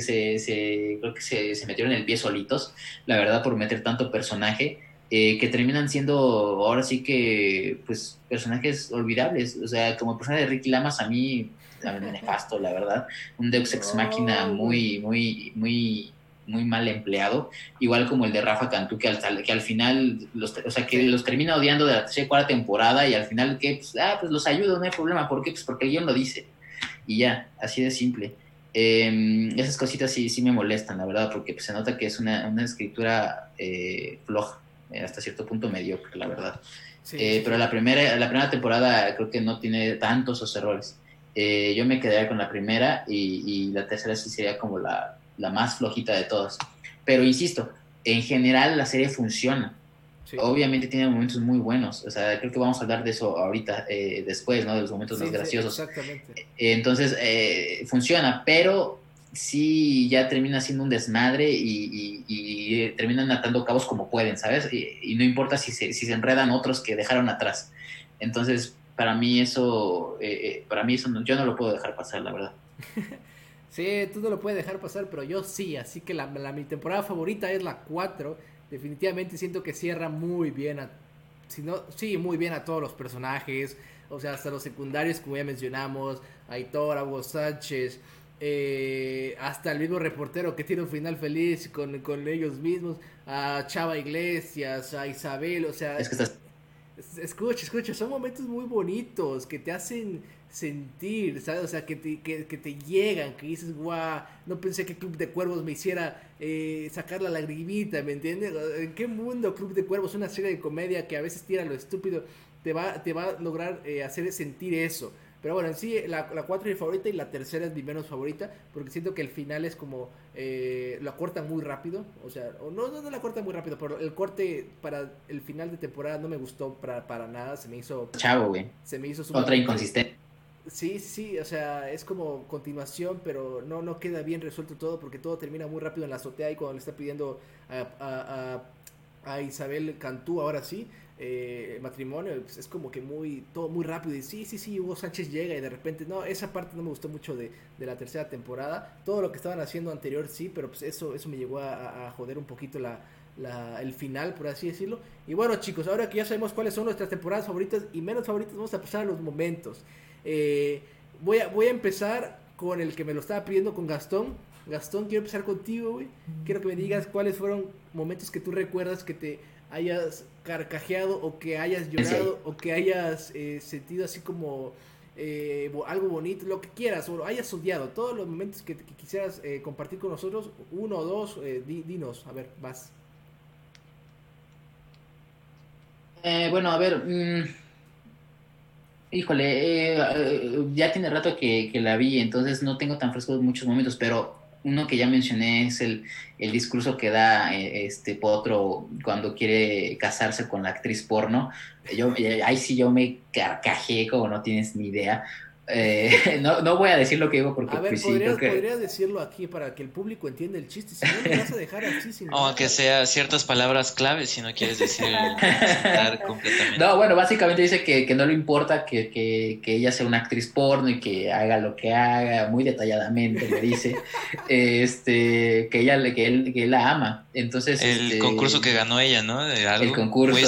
se, creo que se, metieron en el pie solitos, la verdad, por meter tanto personaje, eh, que terminan siendo ahora sí que, pues, personajes olvidables, o sea, como el personaje de Ricky Lamas a mí, me nefasto, la verdad, un Deus Ex Máquina muy, muy, muy muy mal empleado, igual como el de Rafa Cantú, que al, que al final, los, o sea, que los termina odiando de la tercera y cuarta temporada y al final que, pues, ah, pues los ayudo, no hay problema, ¿por qué? Pues porque el guion lo dice. Y ya, así de simple. Em, esas cositas sí, sí me molestan, la verdad, porque pues, se nota que es una, una escritura eh, floja, eh, hasta cierto punto mediocre, la verdad. Eh, pero la primera, la primera temporada creo que no tiene tantos esos errores. yo me quedaría con la primera y, y la tercera sí sería como la, la más flojita de todas. Pero insisto, en general la serie funciona. Obviamente tiene momentos muy buenos. O sea, creo que vamos a hablar de eso ahorita, eh, después, ¿no? De los momentos más graciosos. exactamente. Eh, entonces, eh, funciona, pero sí ya termina siendo un desmadre y, terminan atando cabos como pueden, ¿sabes? Y, no importa si se, si se enredan otros que dejaron atrás. Entonces, para mí eso, para mí eso yo no lo puedo dejar pasar, la verdad. Sí, tú no lo puedes dejar pasar, pero yo sí. Así que la, mi temporada favorita es la 4. Definitivamente siento que cierra muy bien a. Sí, muy bien a todos los personajes. O sea, hasta los secundarios, como ya mencionamos. Aitor, Hugo Sánchez. Eh, hasta el mismo reportero que tiene un final feliz con, con ellos mismos. A Chava Iglesias, a Isabel. O sea. Es que estás... Escucha, escucha, son momentos muy bonitos que te hacen sentir, ¿sabes? O sea, que te, que, te llegan, que dices, guau, no pensé que Club de Cuervos me hiciera eh, sacar la lagrimita, ¿me entiendes? ¿En qué mundo Club de Cuervos, una serie de comedia que a veces tira lo estúpido, te va, te va a lograr eh, hacer sentir eso? Pero bueno, en sí, la, la cuatro es mi favorita y la tercera es mi menos favorita, porque siento que el final es como, eh, la cortan muy rápido, o sea, o no, no, la cortan muy rápido, pero el corte para el final de temporada no me gustó para, para nada, se me hizo... Chavo, güey. Se me hizo... Otra inconsistente. Sí, sí, o sea, es como continuación, pero no, no queda bien resuelto todo porque todo termina muy rápido en la azotea y cuando le está pidiendo a, a, Isabel Cantú, ahora sí, eh, matrimonio, pues, es como que muy, todo muy rápido y sí, sí, sí, Hugo Sánchez llega y de repente, no, esa parte no me gustó mucho de, de la tercera temporada, todo lo que estaban haciendo anterior sí, pero pues eso, eso me llegó a, joder un poquito la, el final, por así decirlo. Y bueno, chicos, ahora que ya sabemos cuáles son nuestras temporadas favoritas y menos favoritas, vamos a pasar a los momentos. Eh, voy, a, voy a empezar con el que me lo estaba pidiendo, con Gastón. Gastón, quiero empezar contigo, güey. Quiero que me digas cuáles fueron momentos que tú recuerdas que te hayas carcajeado o que hayas llorado o que hayas eh, sentido así como eh, algo bonito, lo que quieras, o hayas odiado, todos los momentos que, quisieras eh, compartir con nosotros, uno o dos, dinos, a ver, vas. bueno, a ver, mm, híjole, ya tiene rato que, que, la vi, entonces no tengo tan frescos muchos momentos, pero uno que ya mencioné es el, el discurso que da eh, este Potro cuando quiere casarse con la actriz porno. Yo, eh, ahí sí yo me carcajé como no tienes ni idea, eh, no, no, voy a decir lo que digo porque a ver, pues, podrías, decirlo aquí para que el público entienda el chiste. Si no, vas a dejar así sin aunque sea ciertas palabras claves si no quieres decir completamente. No, bueno, básicamente dice que, que no le importa que, que, que, ella sea una actriz porno y que haga lo que haga, muy detalladamente le dice, este, que ella que él, que él la ama. Entonces, el este, concurso que ganó ella, ¿no? el concurso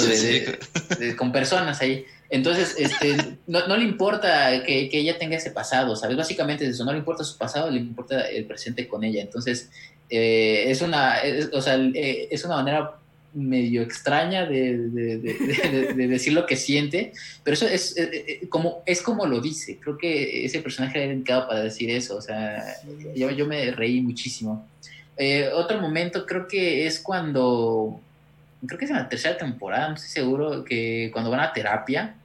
con personas ahí. Entonces, este, no, no le importa que, que, ella tenga ese pasado, ¿sabes? Básicamente eso, no le importa su pasado, le importa el presente con ella. Entonces, eh, es una, o sea, eh, es una manera medio extraña de, de, de, decir lo que siente, pero eso es, eh, como, es como lo dice. Creo que ese personaje era indicado para decir eso, o sea, yo, yo me reí muchísimo. otro momento creo que es cuando, creo que es en la tercera temporada, no estoy seguro, que cuando van a terapia,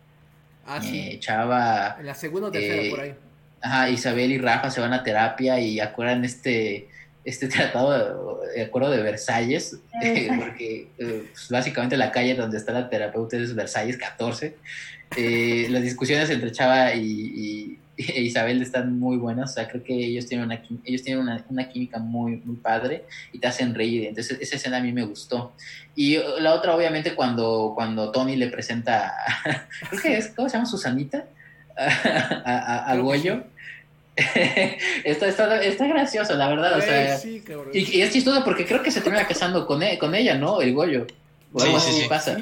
Ah, eh, Chava. En la segunda o tercera, eh, por ahí. Ajá, Isabel y Rafa se van a terapia y acuerdan este, este tratado de, acuerdo de Versalles, porque pues, básicamente la calle donde está la terapeuta es Versalles 14. Eh, las discusiones entre Chava y, e Isabel están muy buenas, o sea, creo que ellos tienen una, ellos tienen una, una, química muy, muy padre y te hacen reír, entonces esa escena a mí me gustó. Y la otra, obviamente, cuando, cuando Tony le presenta, creo que es, ¿cómo se llama? Susanita, a, a, Goyo. está, está, está, gracioso, la verdad, o sea, y, y, es chistoso porque creo que se termina casando con, e, con ella, ¿no? El Goyo sí, sí, sí. Pasa.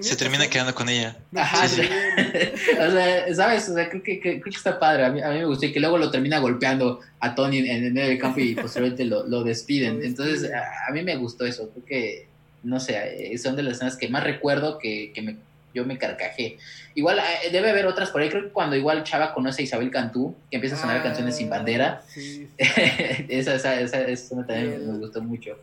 se, termina, quedando con ella. Ajá, sí, o sea, ¿sabes? O sea, creo que, creo que está padre. A mí, a mí, me gustó y que luego lo termina golpeando a Tony en, el medio del campo y posteriormente lo, lo despiden. Entonces, a, mí me gustó eso. Creo que, no sé, son de las escenas que más recuerdo que, que me yo me carcajé. Igual eh, debe haber otras por ahí. Creo que cuando igual Chava conoce a Isabel Cantú, que empieza a sonar ah, canciones sin bandera, esa, esa, esa, también me gustó mucho.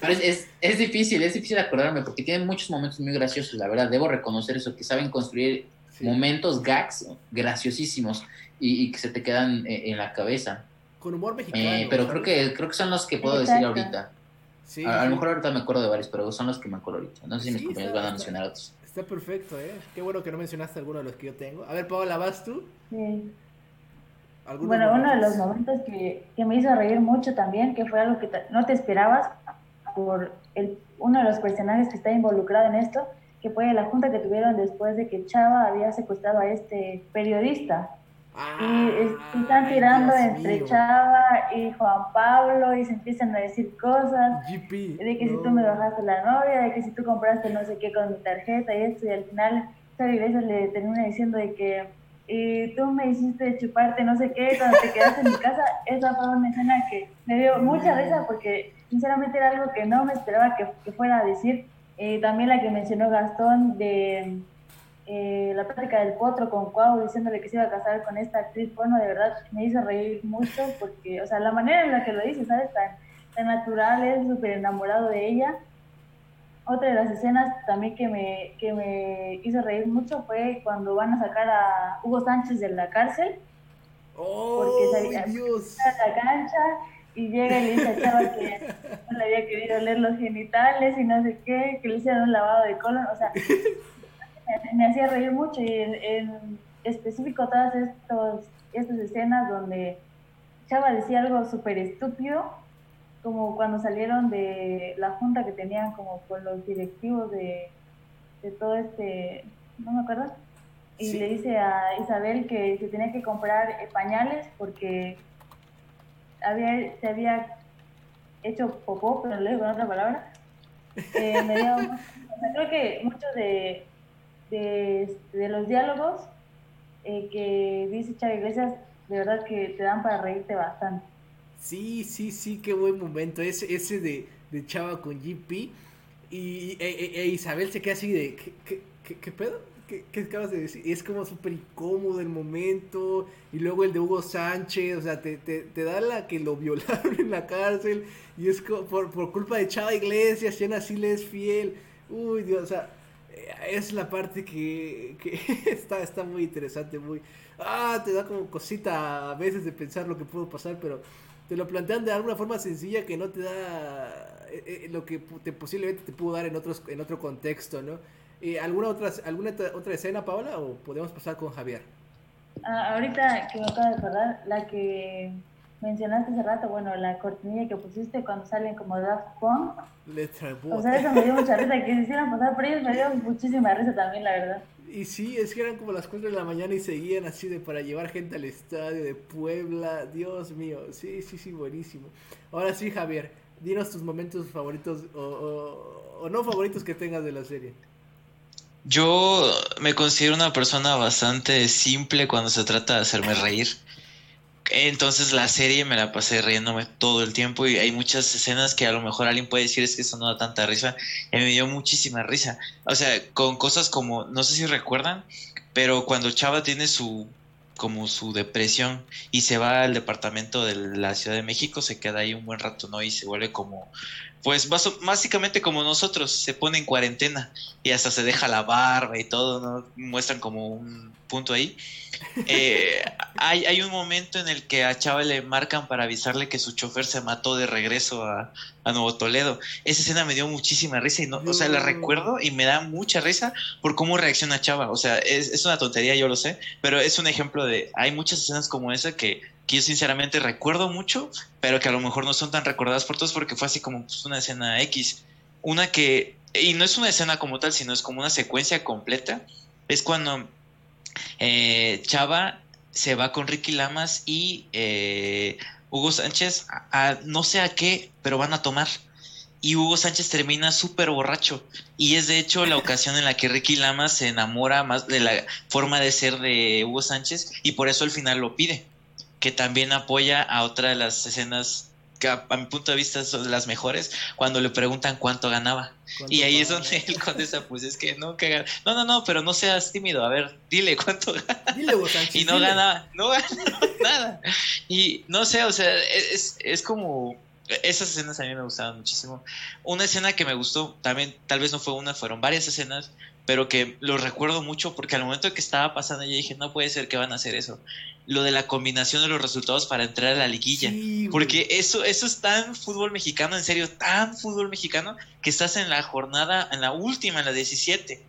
Pero es, es, difícil, es difícil acordarme porque tienen muchos momentos muy graciosos, la verdad. Debo reconocer eso, que saben construir momentos gags graciosísimos y, que se te quedan eh, en, la cabeza. Con humor mexicano. Eh, pero creo que, creo que son los que puedo decir ahorita. a, lo mejor ahorita me acuerdo de varios, pero son los que me acuerdo ahorita. No sé si mis compañeros van a mencionar otros. Está perfecto, ¿eh? Qué bueno que no mencionaste alguno de los que yo tengo. A ver, Paola, ¿vas tú? Sí. Bueno, uno de los momentos que, que, me hizo reír mucho también, que fue algo que no te esperabas por el, uno de los personajes que está involucrado en esto, que fue la junta que tuvieron después de que Chava había secuestrado a este periodista y están tirando entre Chava y Juan Pablo y se empiezan a decir cosas de que si tú me bajaste la novia, de que si tú compraste no sé qué con mi tarjeta y esto y al final Chava Iglesias le termina diciendo de que y tú me hiciste chuparte no sé qué cuando te quedaste en mi casa, esa fue una escena que me dio mucha risa porque sinceramente era algo que no me esperaba que, que fuera a decir. y también la que mencionó Gastón de eh, la práctica del potro con Cuau diciéndole que se iba a casar con esta actriz, bueno, de verdad me hizo reír mucho porque, o sea, la manera en la que lo dice, ¿sabes? Tan, tan natural, es súper enamorado de ella. Otra de las escenas también que me, que me hizo reír mucho fue cuando van a sacar a Hugo Sánchez de la cárcel. Oh, porque Dios. a la cancha y llega y le dice a Chava que no le había querido leer los genitales y no sé qué, que le hicieron un lavado de colon, o sea, me, hacía reír mucho y en, específico todas estos, estas escenas donde Chava decía algo súper estúpido, como cuando salieron de la junta que tenían como con los directivos de, de todo este, no me acuerdo, y le dice a Isabel que se tenía que comprar pañales porque había, se había hecho popó, pero le digo con otra palabra, Eh, me dio, creo que muchos de, de, de, los diálogos eh, que dice Chava Iglesias, de verdad que te dan para reírte bastante. Sí, sí, sí, qué buen momento. Ese, ese de, de Chava con GP. Y e, e, e Isabel se queda así de, ¿qué, qué, qué pedo? ¿Qué, ¿Qué, acabas de decir? Es como súper incómodo el momento. Y luego el de Hugo Sánchez, o sea, te, te, te da la que lo violaron en la cárcel. Y es por, por culpa de Chava Iglesias, Jen así le es fiel. Uy, Dios, o sea, es la parte que, que está, está muy interesante, muy... Ah, te da como cosita a veces de pensar lo que pudo pasar, pero te lo plantean de alguna forma sencilla que no te da eh, eh, lo que te, posiblemente te pudo dar en, otros, en otro contexto, ¿no? Eh, ¿Alguna otra, alguna otra escena, Paola, o podemos pasar con Javier? Ah, ahorita que me acabo de acordar, la que mencionaste hace rato, bueno, la cortinilla que pusiste cuando salen como Daft Punk. O sea, eso me dio mucha risa, que se hicieran pasar por ellos me dio muchísima risa también, la verdad. Y sí, es que eran como las 4 de la mañana y seguían así de para llevar gente al estadio de Puebla. Dios mío, sí, sí, sí, buenísimo. Ahora sí, Javier, dinos tus momentos favoritos o, o no favoritos que tengas de la serie. Yo me considero una persona bastante simple cuando se trata de hacerme reír. Entonces la serie me la pasé riéndome todo el tiempo y hay muchas escenas que a lo mejor alguien puede decir es que eso no da tanta risa y me dio muchísima risa. O sea, con cosas como, no sé si recuerdan, pero cuando Chava tiene su como su depresión y se va al departamento de la Ciudad de México, se queda ahí un buen rato, ¿no? Y se vuelve como pues básicamente como nosotros, se pone en cuarentena y hasta se deja la barba y todo, ¿no? Muestran como un punto ahí. Eh, hay, hay, un momento en el que a Chava le marcan para avisarle que su chofer se mató de regreso a, a Nuevo Toledo. Esa escena me dio muchísima risa y no, o sea, la recuerdo y me da mucha risa por cómo reacciona Chava. O sea, es, es una tontería, yo lo sé, pero es un ejemplo de, hay muchas escenas como esa que que yo sinceramente recuerdo mucho, pero que a lo mejor no son tan recordadas por todos porque fue así como pues, una escena X. Una que, y no es una escena como tal, sino es como una secuencia completa, es cuando eh, Chava se va con Ricky Lamas y eh, Hugo Sánchez a, no sé a qué, pero van a tomar. Y Hugo Sánchez termina súper borracho. Y es de hecho la ocasión en la que Ricky Lamas se enamora más de la forma de ser de Hugo Sánchez y por eso al final lo pide que también apoya a otra de las escenas que a, mi punto de vista son las mejores, cuando le preguntan cuánto ganaba. Y ahí es donde él contesta, pues es que no, que no, no, no, pero no seas tímido, a ver, dile cuánto gana. Dile, y no ganaba, no ganaba nada. Y no sé, o sea, es, es como esas escenas a mí me gustaban muchísimo. Una escena que me gustó, también, tal vez no fue una, fueron varias escenas, pero que lo recuerdo mucho porque al momento que estaba pasando yo dije, no puede ser que van a hacer eso. Lo de la combinación de los resultados para entrar a la liguilla. porque eso, eso es tan fútbol mexicano, en serio, tan fútbol mexicano, que estás en la jornada, en la última, en la 17.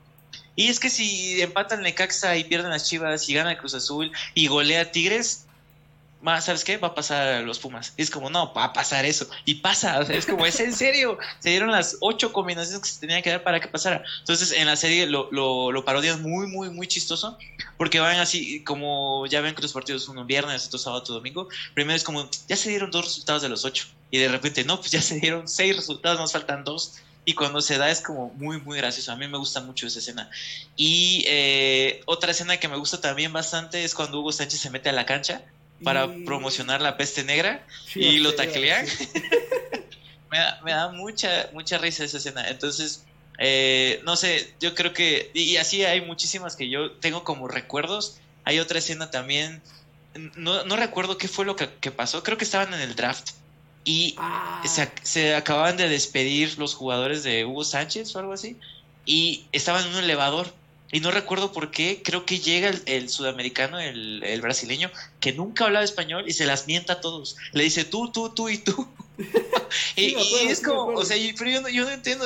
Y es que si empatan Necaxa y pierden las Chivas y gana Cruz Azul y golea Tigres, ¿sabes qué? Va a pasar los Pumas. Y es como, no, va a pasar eso. Y pasa, es como, es en serio. Se dieron las ocho combinaciones que se tenían que dar para que pasara. Entonces, en la serie lo, lo, lo parodian muy, muy, muy chistoso, porque van así, como ya ven que los partidos son un viernes, otro sábado, otro domingo. Primero es como, ya se dieron dos resultados de los ocho. Y de repente, no, pues ya se dieron seis resultados, nos faltan dos. Y cuando se da es como muy, muy gracioso. A mí me gusta mucho esa escena. Y eh, otra escena que me gusta también bastante es cuando Hugo Sánchez se mete a la cancha para promocionar la peste negra y lo taclean. me, da, mucha, mucha risa esa escena. Entonces, eh, no sé, yo creo que, y, así hay muchísimas que yo tengo como recuerdos. Hay otra escena también, no, no recuerdo qué fue lo que, pasó, creo que estaban en el draft y ah. se, se, acababan de despedir los jugadores de Hugo Sánchez o algo así y estaban en un elevador y no recuerdo por qué, creo que llega el, sudamericano, el, brasileño, que nunca hablaba español y se las mienta a todos. Le dice tú, tú, tú y tú. y, es como, o sea, pero yo no, yo no entiendo,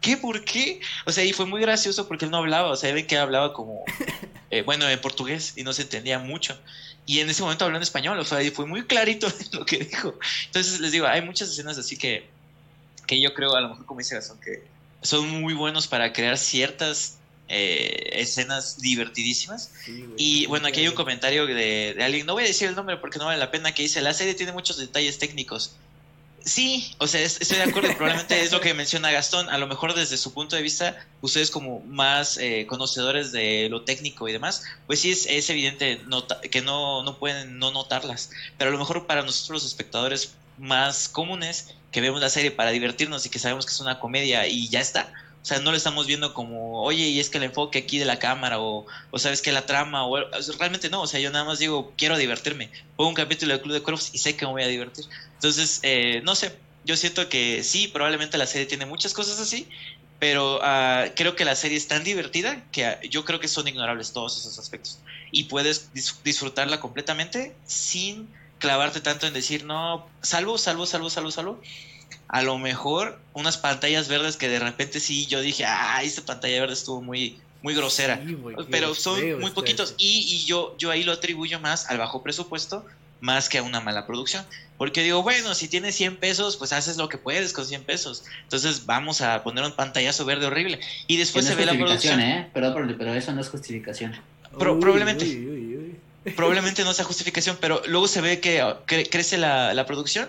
¿qué? ¿Por qué? O sea, y fue muy gracioso porque él no hablaba, o sea, ven que hablaba como, eh, bueno, en portugués y no se entendía mucho. Y en ese momento habló en español, o sea, y fue muy clarito lo que dijo. Entonces les digo, hay muchas escenas así que, que yo creo, a lo mejor como dice Gastón, que son muy buenos para crear ciertas eh, escenas divertidísimas. y bueno, aquí hay un comentario de, alguien, no voy a decir el nombre porque no vale la pena, que dice, la serie tiene muchos detalles técnicos. Sí, o sea, estoy de acuerdo, probablemente es lo que menciona Gastón, a lo mejor desde su punto de vista, ustedes como más eh, conocedores de lo técnico y demás, pues sí es, es evidente que no, no pueden no notarlas, pero a lo mejor para nosotros los espectadores más comunes, que vemos la serie para divertirnos y que sabemos que es una comedia y ya está, o sea, no lo estamos viendo como, oye, y es que el enfoque aquí de la cámara, o, o sabes que la trama, o, realmente no, o sea, yo nada más digo, quiero divertirme. Pongo un capítulo de Club de Cuervos y sé que me voy a divertir. Entonces, eh, no sé, yo siento que sí, probablemente la serie tiene muchas cosas así, pero uh, creo que la serie es tan divertida que uh, yo creo que son ignorables todos esos aspectos. Y puedes disfrutarla completamente sin clavarte tanto en decir, no, salvo, salvo, salvo, salvo, salvo a lo mejor unas pantallas verdes que de repente sí yo dije, ah, esta pantalla verde estuvo muy, muy grosera. pero son muy poquitos y, y, yo, yo ahí lo atribuyo más al bajo presupuesto más que a una mala producción. Porque digo, bueno, si tienes 100 pesos, pues haces lo que puedes con 100 pesos. Entonces vamos a poner un pantallazo verde horrible. Y después se ve la producción. ¿eh? Pero, pero, eso no es justificación. probablemente. probablemente no sea justificación, pero luego se ve que crece la, la producción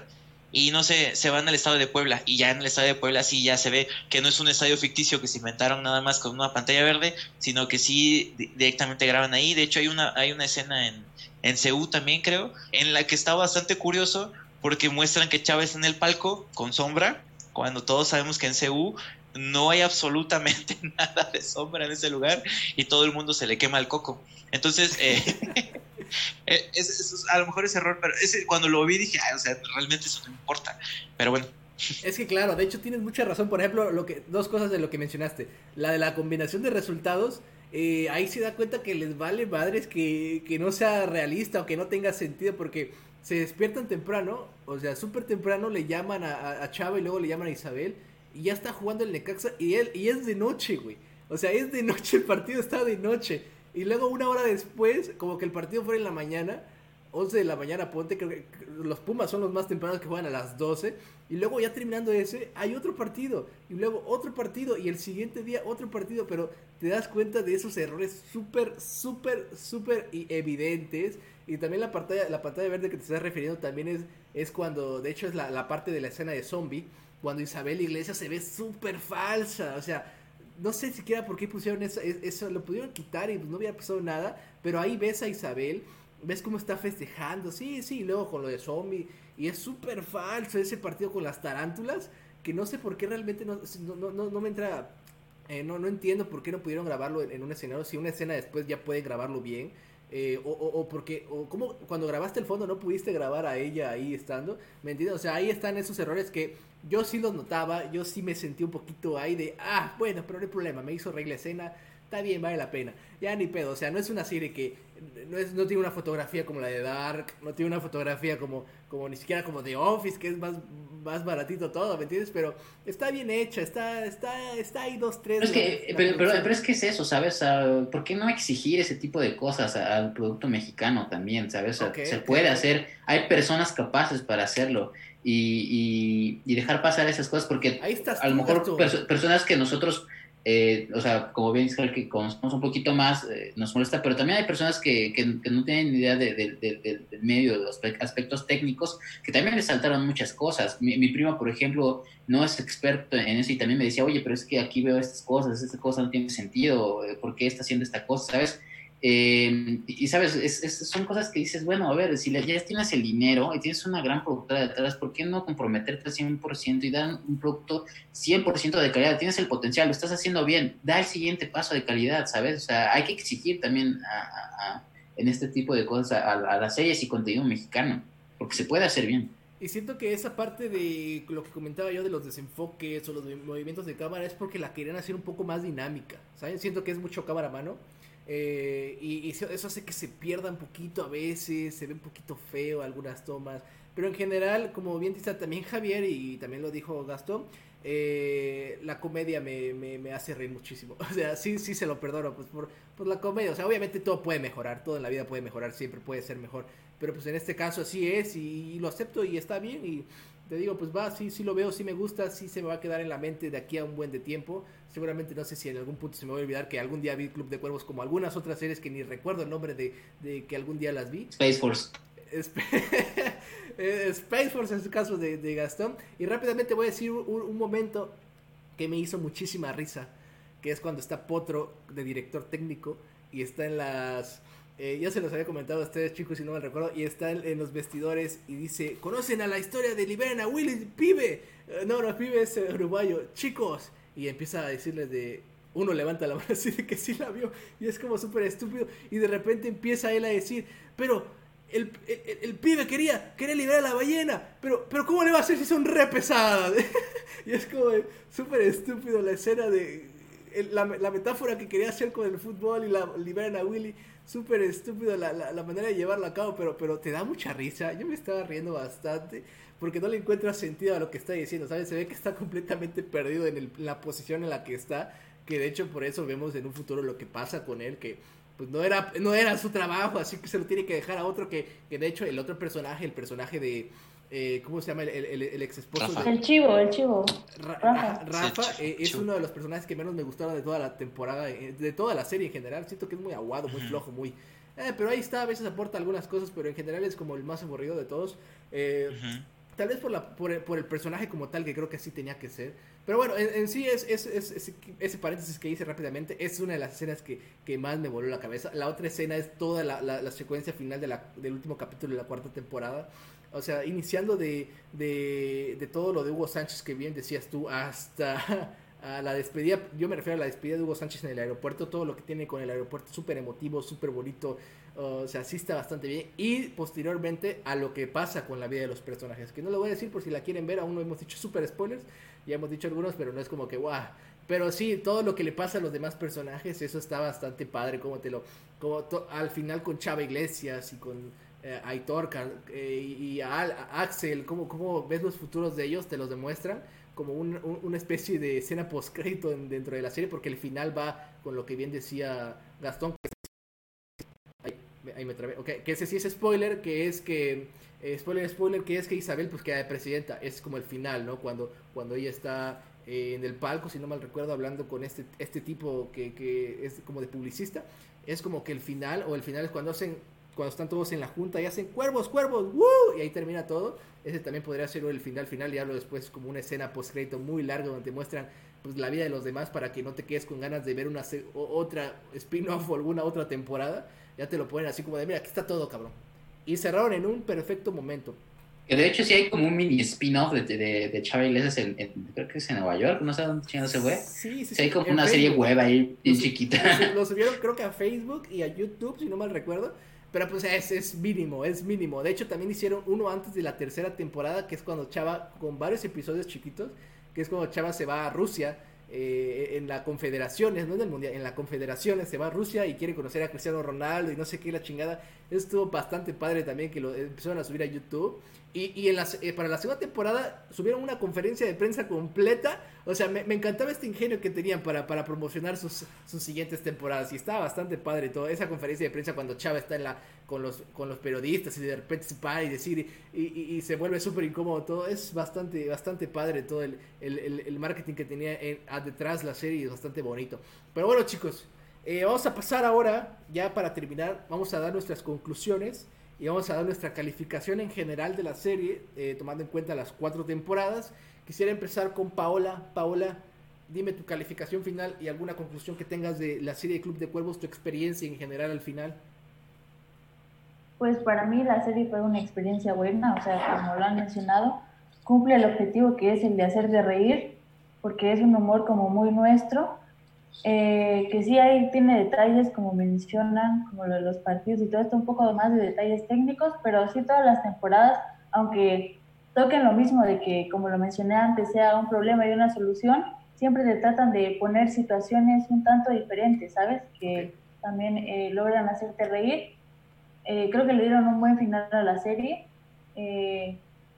y no sé, se van al estado de Puebla y ya en el estado de Puebla sí ya se ve que no es un estadio ficticio que se inventaron nada más con una pantalla verde, sino que sí directamente graban ahí. De hecho hay una hay una escena en en Ceú también creo, en la que está bastante curioso porque muestran que Chávez en el palco con sombra, cuando todos sabemos que en Ceú no hay absolutamente nada de sombra en ese lugar y todo el mundo se le quema el coco. Entonces, eh, Eh, es, a lo mejor es error, pero ese, cuando lo vi dije, o sea, realmente eso no importa. Pero bueno. Es que claro, de hecho tienes mucha razón. Por ejemplo, lo que, dos cosas de lo que mencionaste. La de la combinación de resultados. Eh, ahí se da cuenta que les vale madres que, que no sea realista o que no tenga sentido porque se despiertan temprano, o sea, súper temprano le llaman a, a, Chava y luego le llaman a Isabel y ya está jugando el Necaxa y él y es de noche, güey. O sea, es de noche, el partido está de noche. Y luego una hora después, como que el partido fue en la mañana, 11 de la mañana, ponte, creo que los Pumas son los más tempranos que juegan a las 12. Y luego ya terminando ese, hay otro partido. Y luego otro partido. Y el siguiente día otro partido. Pero te das cuenta de esos errores súper, súper, súper evidentes. Y también la pantalla, la pantalla verde que te estás refiriendo también es, es cuando, de hecho es la, la parte de la escena de zombie. Cuando Isabel Iglesias se ve súper falsa. O sea, no sé siquiera por qué pusieron eso, eso, lo pudieron quitar y no hubiera pasado nada, pero ahí ves a Isabel, ves cómo está festejando, sí, sí, y luego con lo de zombie, y es súper falso ese partido con las tarántulas, que no sé por qué realmente no, no, no, no me entra, eh, no, no entiendo por qué no pudieron grabarlo en, un escenario, si una escena después ya pueden grabarlo bien, eh, o, o, porque, o como cuando grabaste el fondo no pudiste grabar a ella ahí estando, ¿me entiendes? O sea, ahí están esos errores que yo sí los notaba, yo sí me sentí un poquito ahí de, ah, bueno, pero no hay problema, me hizo regla escena, está bien, vale la pena. Ya ni pedo, o sea, no es una serie que no, es, no tiene una fotografía como la de Dark, no tiene una fotografía como, como ni siquiera como The Office, que es más, más baratito todo, ¿me entiendes? Pero está bien hecha, está, está, está ahí dos, tres. Pero es, que, pero, pero, es que es eso, ¿sabes? ¿Por qué no exigir ese tipo de cosas al producto mexicano también, ¿sabes? se puede hacer, hay personas capaces para hacerlo y, y, dejar pasar esas cosas porque a lo mejor personas que nosotros, eh, o sea, como bien dice que conocemos un poquito más, eh, nos molesta, pero también hay personas que, que, no tienen idea de, del medio, de los aspectos técnicos, que también les saltaron muchas cosas. Mi, mi prima, por ejemplo, no es experto en eso y también me decía, oye, pero es que aquí veo estas cosas, esta cosa no tiene sentido, ¿por qué está haciendo esta cosa? ¿Sabes? Eh, y sabes, son cosas que dices, bueno, a ver, si ya tienes el dinero y tienes una gran productora detrás, ¿por qué no comprometerte al 100% y dar un producto 100% de calidad? Tienes el potencial, lo estás haciendo bien, da el siguiente paso de calidad, ¿sabes? O sea, hay que exigir también en este tipo de cosas a, las series y contenido mexicano, porque se puede hacer bien. Y siento que esa parte de lo que comentaba yo de los desenfoques o los movimientos de cámara es porque la querían hacer un poco más dinámica, ¿saben? Siento que es mucho cámara a mano eh, y, eso hace que se pierda un poquito a veces, se ve un poquito feo algunas tomas. Pero en general, como bien dice también Javier y también lo dijo Gastón, eh, la comedia me, me, hace reír muchísimo. O sea, sí, sí se lo perdono, pues por, por la comedia. O sea, obviamente todo puede mejorar, todo en la vida puede mejorar, siempre puede ser mejor. Pero pues en este caso así es y, y lo acepto y está bien. Y te digo, pues va, sí, sí lo veo, sí me gusta, sí se me va a quedar en la mente de aquí a un buen de tiempo. Seguramente no sé si en algún punto se me va a olvidar que algún día vi Club de Cuervos como algunas otras series que ni recuerdo el nombre de, de que algún día las vi. Space Force. eh, Space Force en su caso de, Gastón. Y rápidamente voy a decir un, momento que me hizo muchísima risa, que es cuando está Potro de director técnico y está en las... Eh, ya se los había comentado a ustedes chicos si no me recuerdo, y está en, los vestidores y dice, ¿conocen a la historia de Liberen a Willy, pibe? no, no, pibe es uruguayo, chicos. Y empieza a decirles de, uno levanta la mano así de que sí la vio y es como súper estúpido y de repente empieza él a decir, pero el, el, pibe quería, liberar a la ballena, pero, pero ¿cómo le va a hacer si son re pesadas? y es como súper estúpido la escena de la, la, metáfora que quería hacer con el fútbol y la liberan a Willy, súper estúpido la, la, manera de llevarlo a cabo, pero, pero te da mucha risa, yo me estaba riendo bastante porque no le encuentro sentido a lo que está diciendo, ¿sabes? Se ve que está completamente perdido en la posición en la que está que de hecho por eso vemos en un futuro lo que pasa con él, que pues no era, no era su trabajo, así que se lo tiene que dejar a otro, que, que de hecho el otro personaje, el personaje de... Eh, ¿Cómo se llama? El, el, ex esposo. El chivo, el chivo. Rafa, eh, es uno de los personajes que menos me gustaron de toda la temporada, eh, de toda la serie en general. Siento que es muy aguado, muy flojo, muy... pero ahí está, a veces aporta algunas cosas, pero en general es como el más aburrido de todos. Tal vez por, la, por, por, el personaje como tal, que creo que así tenía que ser. Pero bueno, en, sí es, es, es, ese paréntesis que hice rápidamente es una de las escenas que, que más me voló la cabeza. La otra escena es toda la, la, secuencia final de la, del último capítulo de la cuarta temporada. O sea, iniciando de, de, de todo lo de Hugo Sánchez que bien decías tú, hasta a la despedida, yo me refiero a la despedida de Hugo Sánchez en el aeropuerto, todo lo que tiene con el aeropuerto, súper emotivo, súper bonito, o sea, sí está bastante bien. Y posteriormente a lo que pasa con la vida de los personajes, que no lo voy a decir por si la quieren ver, aún no hemos dicho súper spoilers, ya hemos dicho algunos, pero no es como que, guau. Pero sí, todo lo que le pasa a los demás personajes, eso está bastante padre, como te lo, como al final con Chava Iglesias y con eh, Aitor eh, y a, Axel, cómo, ves los futuros de ellos, te los demuestran como una especie de escena post crédito dentro de la serie, porque el final va con lo que bien decía Gastón. Que, ahí, me trabé. Okay, que ese sí es spoiler, que es que. Eh, spoiler, spoiler, que es que Isabel pues queda de presidenta. Es como el final, ¿no? Cuando, cuando ella está eh, en el palco, si no mal recuerdo, hablando con este, este tipo que, que es como de publicista. Es como que el final, o el final es cuando hacen cuando están todos en la junta y hacen cuervos, cuervos, ¡woo! Y ahí termina todo. Ese también podría ser el final final y hablo después como una escena post crédito muy larga donde te muestran pues la vida de los demás para que no te quedes con ganas de ver una otra spin-off o alguna otra temporada. Ya te lo ponen así como de, mira, aquí está todo, cabrón. Y cerraron en un perfecto momento. Que de hecho sí hay como un mini spin-off de, de, de Chava Iglesias, creo que es en Nueva York, no sé dónde se fue. Sí, sí, sí. hay como una serie web ahí bien chiquita. Lo subieron creo que a Facebook y a YouTube, si no mal recuerdo. Pero pues es, es mínimo, es mínimo. De hecho, también hicieron uno antes de la tercera temporada, que es cuando Chava, con varios episodios chiquitos, que es cuando Chava se va a Rusia eh, en la Confederaciones, no en el Mundial, en la Confederaciones se va a Rusia y quiere conocer a Cristiano Ronaldo y no sé qué, la chingada. Estuvo bastante padre también que lo empezaron a subir a YouTube. Y, y en las, eh, para la segunda temporada subieron una conferencia de prensa completa. O sea, me, encantaba este ingenio que tenían para, para promocionar sus, sus siguientes temporadas. Y estaba bastante padre toda esa conferencia de prensa cuando Chava está en la, con, los, con los periodistas y de repente se para y decir y, y, se vuelve súper incómodo todo. Es bastante, bastante padre todo el, el, el, marketing que tenía en, detrás la serie. Es bastante bonito. Pero bueno, chicos, eh, vamos a pasar ahora, ya para terminar, vamos a dar nuestras conclusiones y vamos a dar nuestra calificación en general de la serie, eh, tomando en cuenta las cuatro temporadas. Quisiera empezar con Paola. Paola, dime tu calificación final y alguna conclusión que tengas de la serie Club de Cuervos, tu experiencia en general al final. Pues para mí la serie fue una experiencia buena, o sea, como lo han mencionado, cumple el objetivo que es el de hacer de reír, porque es un humor como muy nuestro eh, que sí ahí tiene detalles como mencionan, como lo de los partidos y todo esto, un poco más de detalles técnicos, pero sí todas las temporadas, aunque toquen lo mismo de que, como lo mencioné antes, sea un problema y una solución, siempre te tratan de poner situaciones un tanto diferentes, ¿sabes? Que también eh, logran hacerte reír. Eh, creo que le dieron un buen final a la serie.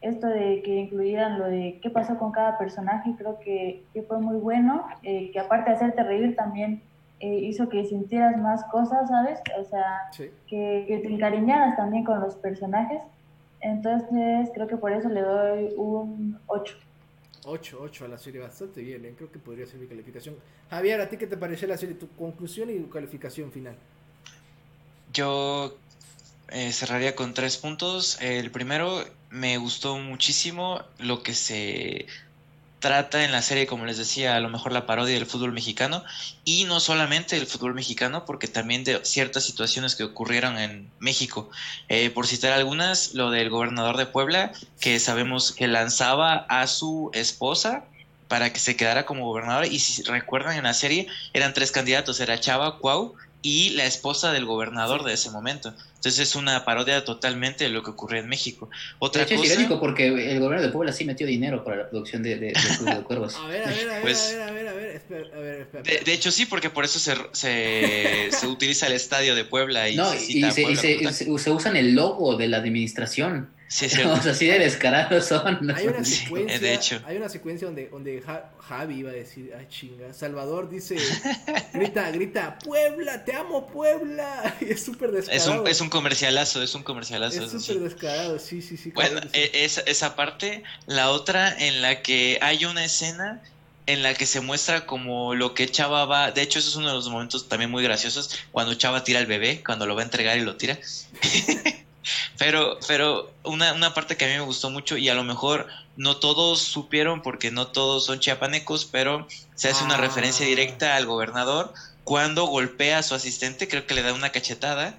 Esto de que incluyeran lo de qué pasó con cada personaje, creo que, que fue muy bueno, eh, que aparte de hacerte reír también eh, hizo que sintieras más cosas, ¿sabes? O sea, que, que, te encariñaras también con los personajes. Entonces, creo que por eso le doy un 8. 8, 8 a la serie, bastante bien, ¿eh? creo que podría ser mi calificación. Javier, ¿a ti qué te pareció la serie? Tu conclusión y tu calificación final. Yo eh, cerraría con tres puntos. El primero, me gustó muchísimo lo que se trata en la serie, como les decía, a lo mejor la parodia del fútbol mexicano y no solamente del fútbol mexicano, porque también de ciertas situaciones que ocurrieron en México. Eh, por citar algunas, lo del gobernador de Puebla, que sabemos que lanzaba a su esposa para que se quedara como gobernador y si recuerdan en la serie eran tres candidatos, era Chava, Cuau y la esposa del gobernador de ese momento. Entonces es una parodia totalmente de lo que ocurrió en México. Otra de hecho, es irónico porque el gobierno de Puebla sí metió dinero para la producción de, de, de, Cuervos. A ver, a ver, a ver, pues, a ver, a ver, a ver, De, hecho sí, porque por eso se, se, se utiliza el estadio de Puebla y no, y, se, y se, se, usan el logo de la administración. Sí, sí. O sea, así de descarados son. Hay una secuencia, de hecho. Hay una secuencia donde, donde Javi iba a decir, ay chinga, Salvador dice, grita, grita, Puebla, te amo Puebla. Y es súper descarado. Es un, es un comercialazo, es un comercialazo. Es súper descarado, sí, sí, sí. Bueno, e, esa, esa parte, la otra en la que hay una escena en la que se muestra como lo que Chava va, de hecho eso es uno de los momentos también muy graciosos, cuando Chava tira al bebé, cuando lo va a entregar y lo tira. Pero, pero una, una parte que a mí me gustó mucho y a lo mejor no todos supieron porque no todos son chiapanecos, pero se hace una referencia directa al gobernador cuando golpea a su asistente, creo que le da una cachetada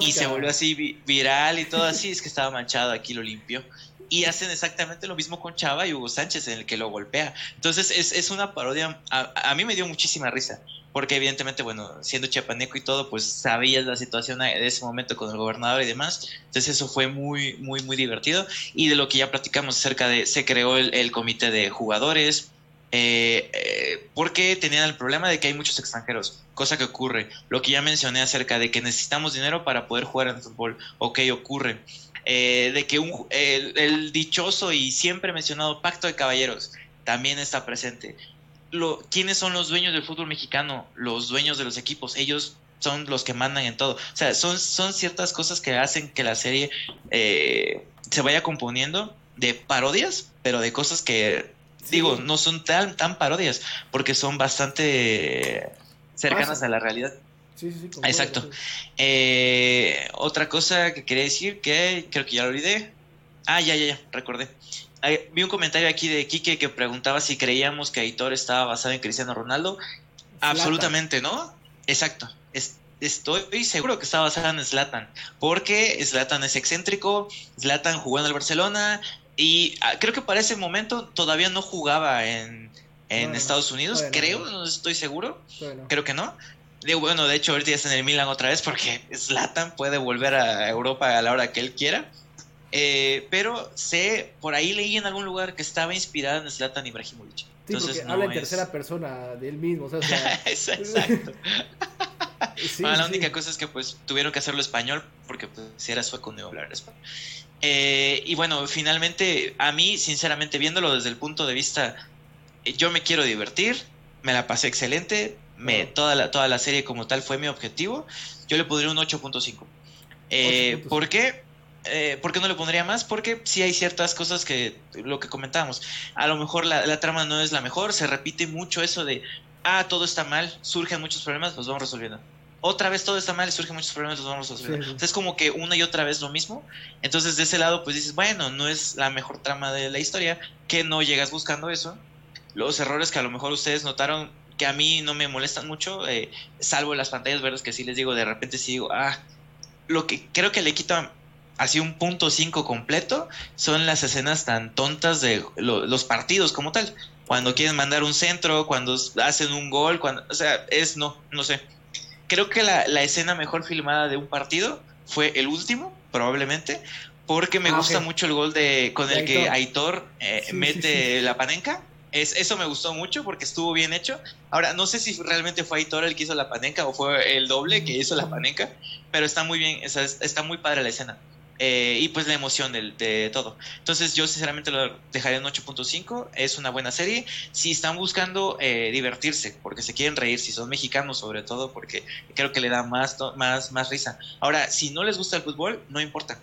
y se volvió así viral y todo así, es que estaba manchado, aquí lo limpió. Y hacen exactamente lo mismo con Chava y Hugo Sánchez, en el que lo golpea. Entonces es, es una parodia, a, a, mí me dio muchísima risa, porque evidentemente, bueno, siendo chiapaneco y todo, pues sabías la situación de ese momento con el gobernador y demás. Entonces eso fue muy, muy, muy divertido. Y de lo que ya platicamos acerca de, se creó el, comité de jugadores, eh, eh, porque tenían el problema de que hay muchos extranjeros, cosa que ocurre. Lo que ya mencioné acerca de que necesitamos dinero para poder jugar en fútbol, ok, ocurre. Eh, de que un, el, dichoso y siempre mencionado pacto de caballeros también está presente lo, ¿quiénes son los dueños del fútbol mexicano? Los dueños de los equipos, ellos son los que mandan en todo. O sea, son, son ciertas cosas que hacen que la serie eh, se vaya componiendo de parodias, pero de cosas que, digo, no son tan, tan parodias, porque son bastante cercanas a la realidad. Sí, sí, sí. Exacto. Eh, otra cosa que quería decir, que creo que ya lo olvidé. Ah, ya, ya, ya, recordé vi un comentario aquí de Kike que preguntaba si creíamos que Aitor estaba basado en Cristiano Ronaldo. Absolutamente no. Exacto. estoy seguro que estaba basado en Zlatan. Porque Zlatan es excéntrico. Zlatan jugó en el Barcelona. Y ah, creo que para ese momento todavía no jugaba en, Estados Unidos. creo, no. estoy seguro. Creo que no. Bueno, de hecho, ahorita ya está en el Milan otra vez porque Zlatan puede volver a Europa a la hora que él quiera. Eh, pero sé, por ahí leí en algún lugar que estaba inspirada en Zlatan Ibrahimovic. Sí, Entonces, no habla en tercera persona de él mismo. Exacto. la única cosa es que pues tuvieron que hacerlo español porque pues, si era sueco no iba a hablar español. Eh, y bueno, finalmente, a mí, sinceramente, viéndolo desde el punto de vista, eh, yo me quiero divertir, me la pasé excelente, me, toda, la, toda la serie como tal fue mi objetivo, yo le pondría un 8.5. Eh, ¿Por qué? Eh, ¿Por qué no le pondría más? Porque sí hay ciertas cosas que, lo que comentábamos, a lo mejor la, trama no es la mejor, se repite mucho eso de, ah, todo está mal, surgen muchos problemas, los vamos resolviendo. Otra vez todo está mal, surgen muchos problemas, los vamos resolviendo. es como que una y otra vez lo mismo. Entonces, de ese lado, pues dices, bueno, no es la mejor trama de la historia, que no llegas buscando eso. Los errores que a lo mejor ustedes notaron, que a mí no me molestan mucho, eh, salvo las pantallas verdes que sí les digo, de repente sí digo, ah, lo que creo que le quita así un punto cinco completo son las escenas tan tontas de los partidos como tal. Cuando quieren mandar un centro, cuando hacen un gol, cuando, o sea, es no, no sé. Creo que la, escena mejor filmada de un partido fue el último, probablemente, porque me ah, gusta mucho el gol de con el que Aitor eh, mete la panenca. Es, eso me gustó mucho porque estuvo bien hecho. Ahora, no sé si realmente fue Aitor el que hizo la panenca o fue el doble que hizo la panenca, pero está muy bien, está muy padre la escena. Eh, y pues la emoción de, todo. Entonces yo sinceramente lo dejaría en 8.5, es una buena serie. Si están buscando eh, divertirse, porque se quieren reír, si son mexicanos sobre todo, porque creo que le da más, más, más risa. Ahora, si no les gusta el fútbol, no importa.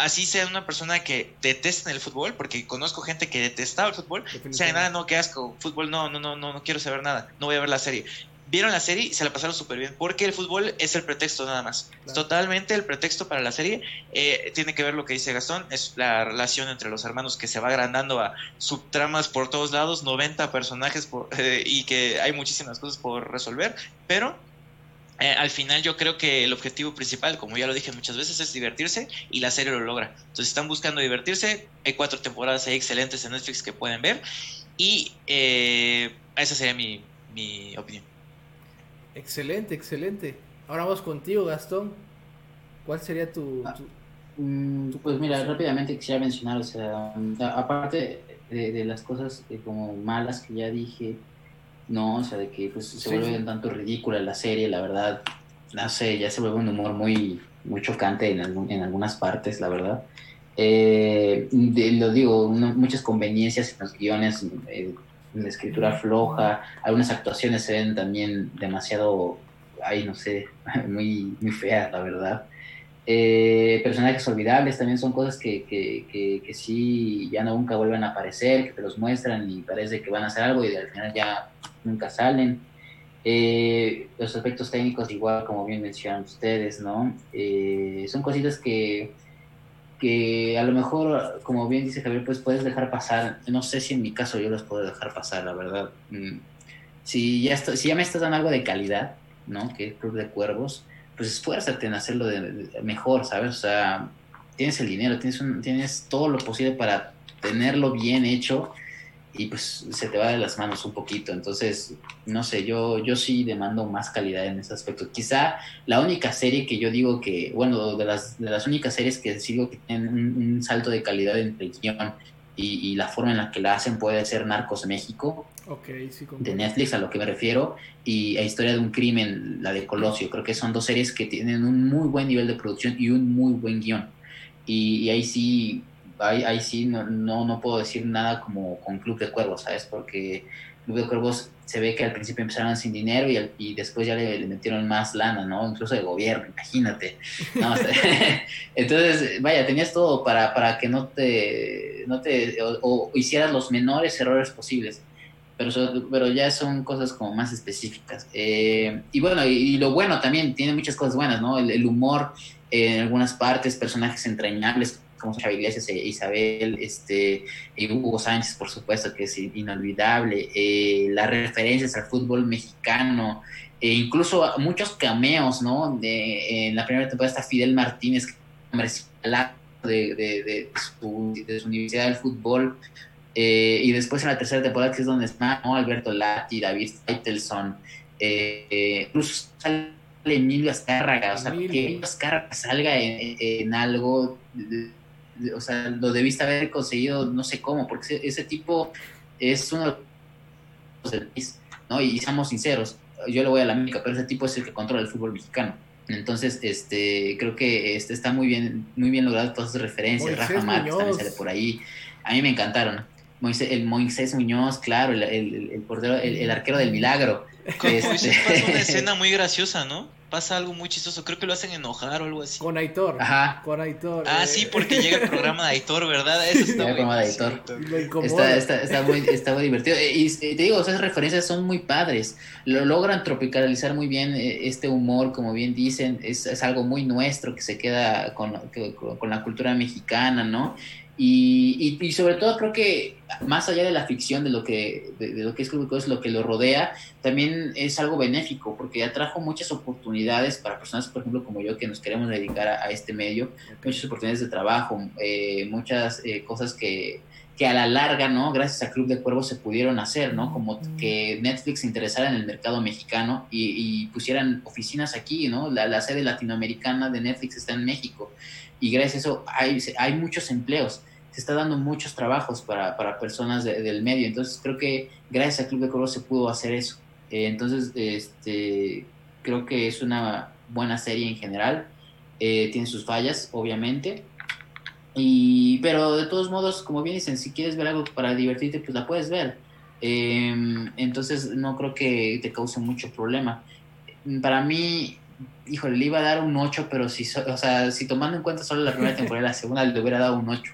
Así sea una persona que detesta el fútbol, porque conozco gente que detestaba el fútbol, sea nada, no, qué asco, fútbol, no, no, no, no, no quiero saber nada, no voy a ver la serie vieron la serie y se la pasaron súper bien, porque el fútbol es el pretexto nada más. Totalmente el pretexto para la serie. Eh, tiene que ver lo que dice Gastón, es la relación entre los hermanos que se va agrandando a subtramas por todos lados, 90 personajes eh, y que hay muchísimas cosas por resolver, pero eh, al final yo creo que el objetivo principal, como ya lo dije muchas veces, es divertirse y la serie lo logra. Entonces están buscando divertirse, hay cuatro temporadas ahí excelentes en Netflix que pueden ver y esa sería mi, mi opinión. Excelente, excelente. Ahora vamos contigo, Gastón. ¿Cuál sería tu...? Ah, mm, pues mira, rápidamente quisiera mencionar, o sea, aparte de, las cosas como malas que ya dije, no, o sea, de que pues se vuelve un tanto ridícula la serie, la verdad, no sé, ya se vuelve un humor muy, muy chocante en, en algunas partes, la verdad. Eh, lo digo, muchas conveniencias en los guiones, eh, la escritura floja, algunas actuaciones se ven también demasiado, ay, no sé, muy, muy feas, la verdad. Eh, personajes olvidables también son cosas que, que, que, sí ya no nunca vuelven a aparecer, que te los muestran y parece que van a hacer algo y al final ya nunca salen. Eh, los aspectos técnicos, igual como bien mencionan ustedes, ¿no? Eh, son cositas que, que a lo mejor, como bien dice Javier, pues puedes dejar pasar. No sé si en mi caso yo los puedo dejar pasar, la verdad. Mm, si ya, si ya me estás dando algo de calidad, ¿no? Que es Club de Cuervos, pues esfuérzate en hacerlo de, mejor, ¿sabes? O sea, tienes el dinero, tienes, tienes todo lo posible para tenerlo bien hecho y pues se te va de las manos un poquito. Entonces, no sé, yo, yo sí demando más calidad en ese aspecto. Quizá la única serie que yo digo que, bueno, de las, de las únicas series que digo que tienen un, salto de calidad entre el guion y, la forma en la que la hacen puede ser Narcos México. de Netflix, a lo que me refiero, y a Historia de un Crimen, la de Colosio. Creo que son dos series que tienen un muy buen nivel de producción y un muy buen guion. y ahí sí ahí, sí no, no, puedo decir nada como con Club de Cuervos, ¿sabes? Porque Club de Cuervos se ve que al principio empezaron sin dinero y, y después ya le, metieron más lana, ¿no? Incluso de gobierno, imagínate. entonces, vaya, tenías todo para, para que no te, no te o, hicieras los menores errores posibles. Pero, pero ya son cosas como más específicas. Eh, y bueno, y, lo bueno también, tiene muchas cosas buenas, ¿no? El, el humor en algunas partes, personajes entrañables como Xavi Iglesias e Isabel, este, y Hugo Sánchez, por supuesto, que es inolvidable, eh, las referencias al fútbol mexicano, e incluso muchos cameos, ¿no? De, en la primera temporada está Fidel Martínez, de, de, de, su, de su Universidad del Fútbol, eh, y después en la tercera temporada, que es donde está ¿no? Alberto Lati, David Feitelson, eh, incluso sale Emilio Azcárraga, o sea, que Emilio Azcárraga salga en, en algo o sea, lo debiste haber conseguido, no sé cómo, porque ese, tipo es uno de los ¿no? Y seamos sinceros, yo le voy a la América, pero ese tipo es el que controla el fútbol mexicano. Entonces, este, creo que este está muy bien, muy bien logrado todas esas referencias. Rafa Márquez también sale por ahí. A mí me encantaron. el Moisés Muñoz, claro, el, el, el, arquero del milagro. Este... una escena muy graciosa, ¿no? pasa algo muy chistoso. Creo que lo hacen enojar o algo así. Con Aitor. Ajá. Con Aitor. Ah, sí, porque llega el programa de Aitor, ¿verdad? Eso está muy programa de Aitor. Está, está, está, muy, está muy divertido. Eh, y, te digo, esas referencias son muy padres. Lo logran tropicalizar muy bien eh, este humor, como bien dicen. Es, es algo muy nuestro que se queda con, con, con la cultura mexicana, ¿no? Y, y, sobre todo creo que más allá de la ficción, de lo que, de, lo que es es lo que lo rodea, también es algo benéfico, porque atrajo muchas oportunidades para personas, por ejemplo, como yo, que nos queremos dedicar a, este medio, muchas oportunidades de trabajo, eh, muchas eh, cosas que, que a la larga, ¿no? Gracias a Club de Cuervos se pudieron hacer, ¿no? Como que Netflix se interesara en el mercado mexicano y, pusieran oficinas aquí, ¿no? La, la, sede latinoamericana de Netflix está en México y gracias a eso hay, hay muchos empleos está dando muchos trabajos para, para personas del medio. Entonces creo que gracias a Club de Cuervos se pudo hacer eso. Eh, entonces este, creo que es una buena serie en general. Eh, tiene sus fallas, obviamente. Y, pero de todos modos, como bien dicen, si quieres ver algo para divertirte, pues la puedes ver. Em, entonces no creo que te cause mucho problema. Para mí, híjole, le iba a dar un 8, pero si, o sea, si tomando en cuenta solo la primera temporada, la segunda le hubiera dado un 8.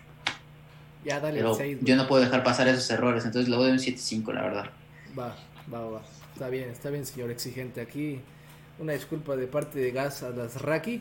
Pero yo no puedo dejar pasar esos errores, entonces le doy un 7-5, la verdad. Va, va, va. Está bien, está bien, señor exigente. Aquí una disculpa de parte de Gas a las Raki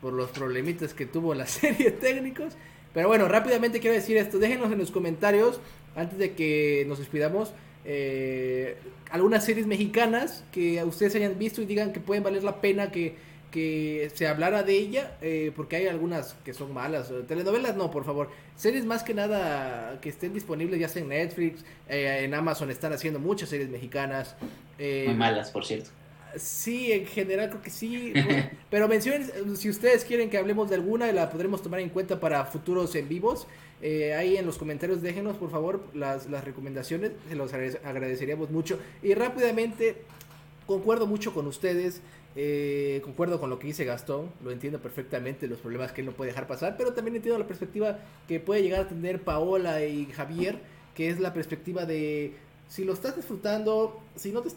por los problemitas que tuvo la serie técnicos. Pero bueno, rápidamente quiero decir esto. Déjenos en los comentarios, antes de que nos despidamos, eh, algunas series mexicanas que ustedes hayan visto y digan que pueden valer la pena que, que se hablara de ella, eh, porque hay algunas que son malas. Telenovelas no, por favor. Series más que nada que estén disponibles, ya sea en Netflix, eh, en Amazon están haciendo muchas series mexicanas. Muy malas, por cierto. Sí, en general creo que sí. pero mencionen si ustedes quieren que hablemos de alguna, la podremos tomar en cuenta para futuros en vivos. Eh, ahí en los comentarios déjenos por favor las, las recomendaciones, se los agradeceríamos mucho. Y rápidamente, concuerdo mucho con ustedes, eh, concuerdo con lo que dice Gastón, lo entiendo perfectamente, los problemas que él no puede dejar pasar, pero también entiendo la perspectiva que puede llegar a tener Paola y Javier, que es la perspectiva de si lo estás disfrutando, si no te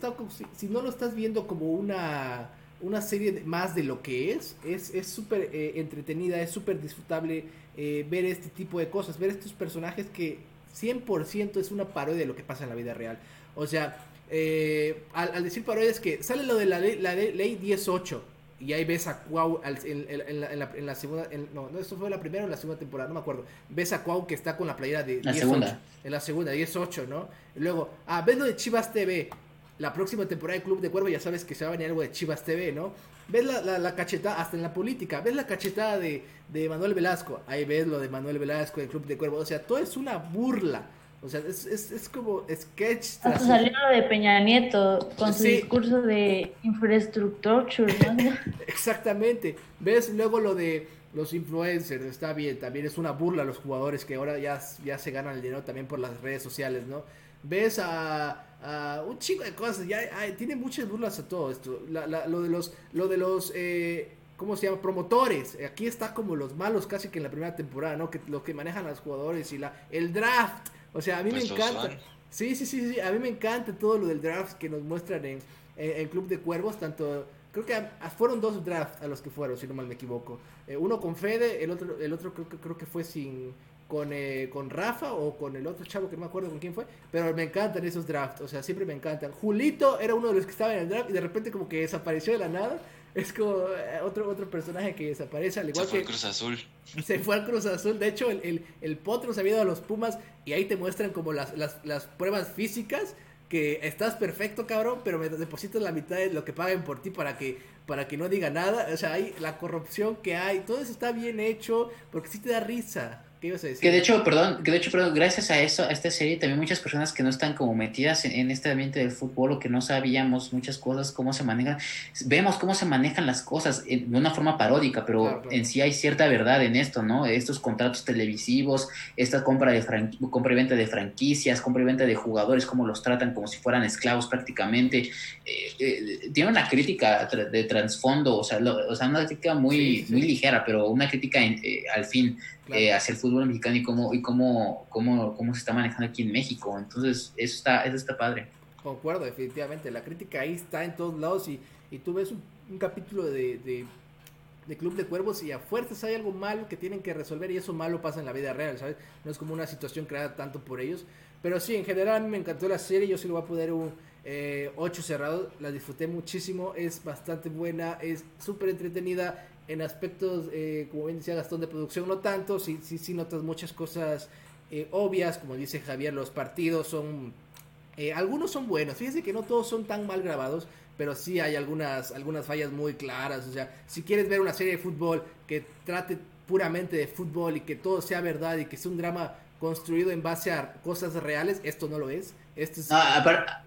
si, no lo estás viendo como una, una serie más de lo que es, es súper eh, entretenida, es súper disfrutable eh, ver este tipo de cosas, ver estos personajes que 100% es una parodia de lo que pasa en la vida real. O sea, eh, al, decir parodia es que sale lo de la ley, la ley 18 y ahí ves a Cuau en, la, segunda. no, no, esto fue la primera o la segunda temporada, no me acuerdo. Ves a Cuau que está con la playera de. La segunda. En la segunda, 10-8, ¿no? Y luego, ah, ves lo de Chivas TV. La próxima temporada de Club de Cuervo ya sabes que se va a venir algo de Chivas TV, ¿no? Ves la, la, cachetada, hasta en la política, ves la cachetada de, de Manuel Velasco. Ahí ves lo de Manuel Velasco del Club de Cuervo. O sea, todo es una burla o sea, es, es, es como sketch. Hasta salió lo de Peña Nieto con su discurso de infraestructura. Exactamente. ¿Ves luego lo de los influencers? Está bien, también es una burla a los jugadores que ahora ya, ya se ganan el dinero también por las redes sociales, ¿no? Ves a, un chico de cosas, ya tiene muchas burlas a todo esto. lo de los, lo de los eh, ¿cómo se llama? Promotores. Aquí está como los malos casi que en la primera temporada, ¿no? Que lo que manejan los jugadores y la el draft. O sea, a mí me encanta. Sí, sí, sí, sí, a mí me encanta todo lo del draft que nos muestran en el Club de Cuervos, tanto creo que fueron dos drafts a los que fueron, si no mal me equivoco. Eh, uno con Fede, el otro el otro creo que creo que fue sin con, eh, con Rafa o con el otro chavo que no me acuerdo con quién fue, pero me encantan esos drafts, o sea, siempre me encantan. Julito era uno de los que estaba en el draft y de repente como que desapareció de la nada es como eh, otro, otro personaje que desaparece, al igual se fue al Cruz Azul. Se fue al Cruz Azul. De hecho, el, el, el Potro se había ido a los Pumas y ahí te muestran como las, las, las pruebas físicas que estás perfecto, cabrón, pero me depositas la mitad de lo que paguen por ti para que para que no diga nada. O sea, hay la corrupción que hay, todo eso está bien hecho porque sí te da risa. Que de hecho, perdón, que de hecho, perdón, gracias a eso, a esta serie, también muchas personas que no están como metidas en, este ambiente del fútbol o que no sabíamos muchas cosas, cómo se manejan, vemos cómo se manejan las cosas de una forma paródica, pero en sí hay cierta verdad en esto, ¿no? Estos contratos televisivos, esta compra, de compra y venta de franquicias, compra y venta de jugadores, cómo los tratan como si fueran esclavos prácticamente. Eh, eh, tiene una crítica de trasfondo, o sea, o sea, una crítica muy, muy ligera, pero una crítica eh, al fin eh, hacia el fútbol mexicano y cómo, y cómo, cómo, cómo se está manejando aquí en México. Entonces, eso está, eso está padre. Concuerdo, definitivamente. La crítica ahí está en todos lados y, y tú ves un, capítulo de, de, Club de Cuervos y a fuerzas hay algo malo que tienen que resolver y eso malo pasa en la vida real, ¿sabes? No es como una situación creada tanto por ellos. Pero sí, en general me encantó la serie, yo sí lo voy a poner un 8 eh, cerrado, la disfruté muchísimo, es bastante buena, es súper entretenida en aspectos, eh, como bien decía Gastón, de producción no tanto, sí, sí, sí notas muchas cosas eh, obvias, como dice Javier, los partidos son, eh, algunos son buenos, fíjense que no todos son tan mal grabados, pero sí hay algunas, algunas fallas muy claras, o sea, si quieres ver una serie de fútbol que trate puramente de fútbol y que todo sea verdad y que sea un drama construido en base a cosas reales, esto no lo es. Esto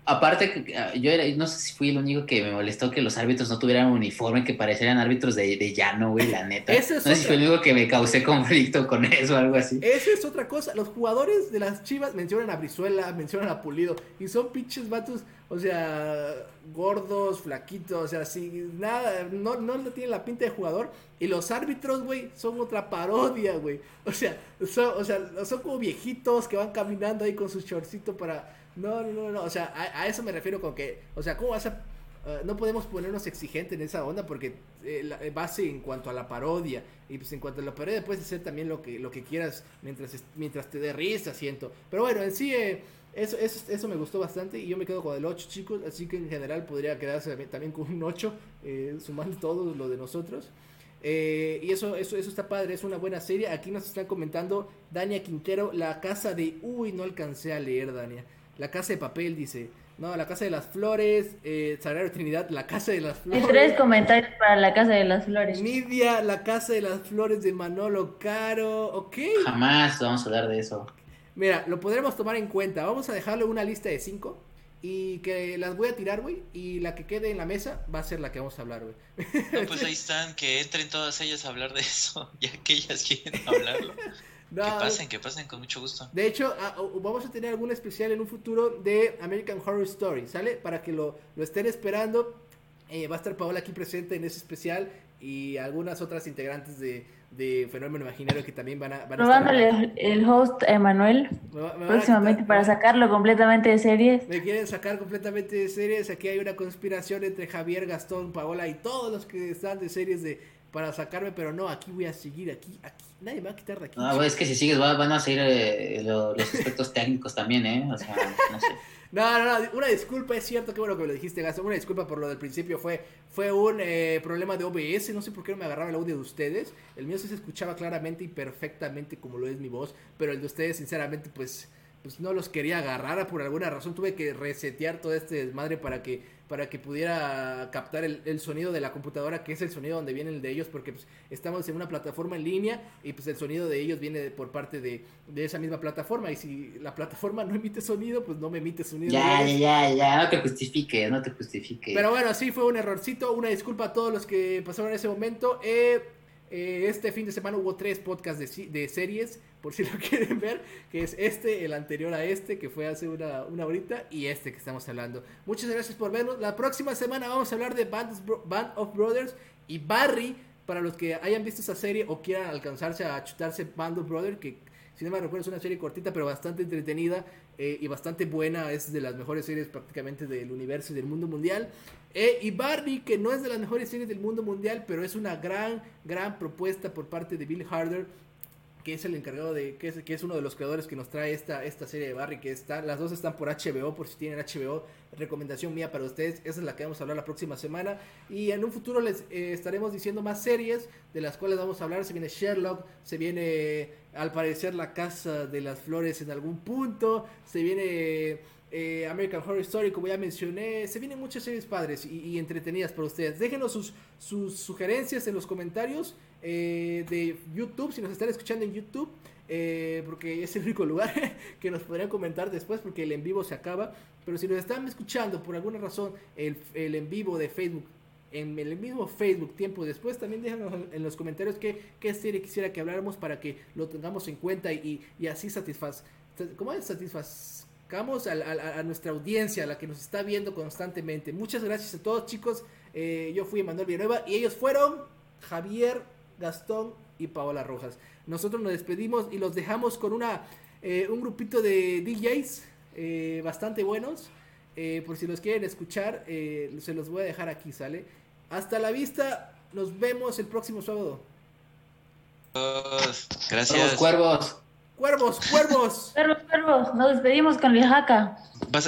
aparte, ah, yo no sé si fui el único que me molestó que los árbitros no tuvieran un uniforme, que parecieran árbitros de, de llano, güey, la neta. no sé si fue el único que me causé conflicto con eso o algo así. Esa es otra cosa. Los jugadores de las chivas mencionan a Brizuela, mencionan a Pulido, y son pinches vatos, o sea, gordos, flaquitos, o sea, sí, nada, no, no tienen la pinta de jugador. Y los árbitros, güey, son otra parodia, güey. O sea, son, o sea, son como viejitos que van caminando ahí con su shortcito para no, no, no, o sea, a, eso me refiero con que, o sea, ¿cómo vas a... Eh, no podemos ponernos exigentes en esa onda porque eh, eh, base en cuanto a la parodia y pues en cuanto a la parodia puedes hacer también lo que lo que quieras mientras mientras te dé risa siento pero bueno en sí Eso, eso, eso me gustó bastante y yo me quedo con el 8, chicos. Así que en general podría quedarse también con un 8, eh, sumando todo lo de nosotros. Eh, y eso, eso, eso está padre, es una buena serie. Aquí nos están comentando Dania Quintero, la casa de... Uy, no alcancé a leer, Dania. La casa de papel, dice. No, la casa de las flores. Eh, Sagrada Trinidad, la casa de las flores. Y tres comentarios para la casa de las flores. Nidia, la casa de las flores de Manolo Caro. Ok. Jamás vamos a hablar de eso. Mira, lo podremos tomar en cuenta. Vamos a dejarlo una lista de cinco. Y que las voy a tirar, güey. Y la que quede en la mesa va a ser la que vamos a hablar, güey. No, pues ahí están, que entren todas ellas a hablar de eso, ya que ellas quieren hablarlo. que pasen, que pasen con mucho gusto. De hecho, vamos a tener algún especial en un futuro de American Horror Story, ¿sale? Para que lo, lo estén esperando. Eh, va a estar Paola aquí presente en ese especial y algunas otras integrantes de, de Fenómeno Imaginario que también van a, van Probándole el host Emanuel próximamente para sacarlo completamente de series. Me quieren sacar completamente de series. Aquí hay una conspiración entre Javier, Gastón, Paola y todos los que están de series de para sacarme, pero no, aquí voy a seguir, aquí, aquí, nadie me va a quitar de aquí. No, es que si sigues van a seguir eh, los aspectos técnicos también, ¿eh? O sea, no sé. No, no, no, una disculpa, es cierto, qué bueno que me lo dijiste, Gastón. Una disculpa por lo del principio, fue, fue un eh, problema de OBS, no sé por qué no me agarraba el audio de ustedes. El mío sí se escuchaba claramente y perfectamente como lo es mi voz, pero el de ustedes, sinceramente, pues, pues no los quería agarrar por alguna razón. Tuve que resetear todo este desmadre para que para que pudiera captar el, sonido de la computadora, que es el sonido donde viene el de ellos, porque pues, estamos en una plataforma en línea y pues el sonido de ellos viene por parte de, esa misma plataforma. Y si la plataforma no emite sonido, pues no me emite sonido. Ya, ya, ya, no te justifique, no te justifique. Pero bueno, sí fue un errorcito. Una disculpa a todos los que pasaron en ese momento. Eh, eh, este fin de semana hubo tres podcasts de, de, series, por si lo quieren ver, que es este, el anterior a este, que fue hace una, una horita, y este que estamos hablando. Muchas gracias por vernos. La próxima semana vamos a hablar de Band, Band of Brothers y Barry, para los que hayan visto esa serie o quieran alcanzarse a chutarse Band of Brothers, que si no me recuerdo es una serie cortita, pero bastante entretenida eh, y bastante buena. Es de las mejores series prácticamente del universo y del mundo mundial. Eh, y Barney, que no es de las mejores series del mundo mundial, pero es una gran, gran propuesta por parte de Bill Harder que es el encargado de, que es, que es uno de los creadores que nos trae esta, esta serie de Barry, que está, las dos están por HBO, por si tienen HBO, recomendación mía para ustedes, esa es la que vamos a hablar la próxima semana, y en un futuro les eh, estaremos diciendo más series, de las cuales vamos a hablar, se viene Sherlock, se viene al parecer la Casa de las Flores en algún punto, se viene... Eh, American Horror Story, como ya mencioné. Se vienen muchas series padres y, entretenidas para ustedes. Déjenos sus, sus, sugerencias en los comentarios eh, de YouTube, si nos están escuchando en YouTube, eh, porque es el único lugar que nos podrían comentar después, porque el en vivo se acaba. Pero si nos están escuchando por alguna razón, el, en vivo de Facebook, en el mismo Facebook tiempo después, también déjanos en los comentarios qué, serie quisiera que habláramos para que lo tengamos en cuenta y, así satisfaz, ¿cómo es? Satisfazcamos a, a, nuestra audiencia, a la que nos está viendo constantemente. Muchas gracias a todos chicos. Eh, yo fui Manuel Villanueva y ellos fueron Javier Gastón y Paola Rojas. Nosotros nos despedimos y los dejamos con una eh, un grupito de DJs eh, bastante buenos. Eh, por si los quieren escuchar, se los voy a dejar aquí, ¿sale? Hasta la vista, nos vemos el próximo sábado. Gracias. cuervos. Cuervos, cuervos. Cuervos, cuervos. Nos despedimos con el jaca.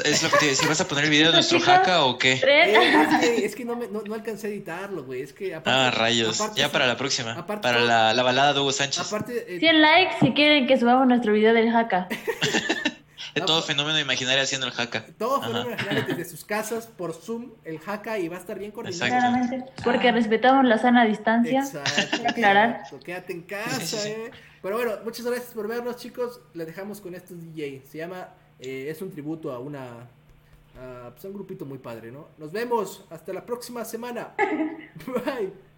¿Es lo que te decía? ¿Vas a poner el video de nuestro jaca o qué? Eh, es que, no, me, no, no, alcancé a editarlo, güey. Es que ah, rayos. ya para la próxima. para la, la, balada de Hugo Sánchez. Aparte, 100 eh, likes si quieren que subamos nuestro video del jaca. De todo fenómeno imaginario haciendo el jaca. Todo fenómeno imaginario desde sus casas por Zoom, el jaca y va a estar bien coordinado. Claramente, porque respetamos la sana distancia. Exacto. aclarar. Quédate en casa, eh. Pero bueno, muchas gracias por vernos, chicos. Le dejamos con estos DJ. Se llama, eh, es un tributo a una, a, pues, un grupito muy padre, ¿no? Nos vemos. Hasta la próxima semana. Bye.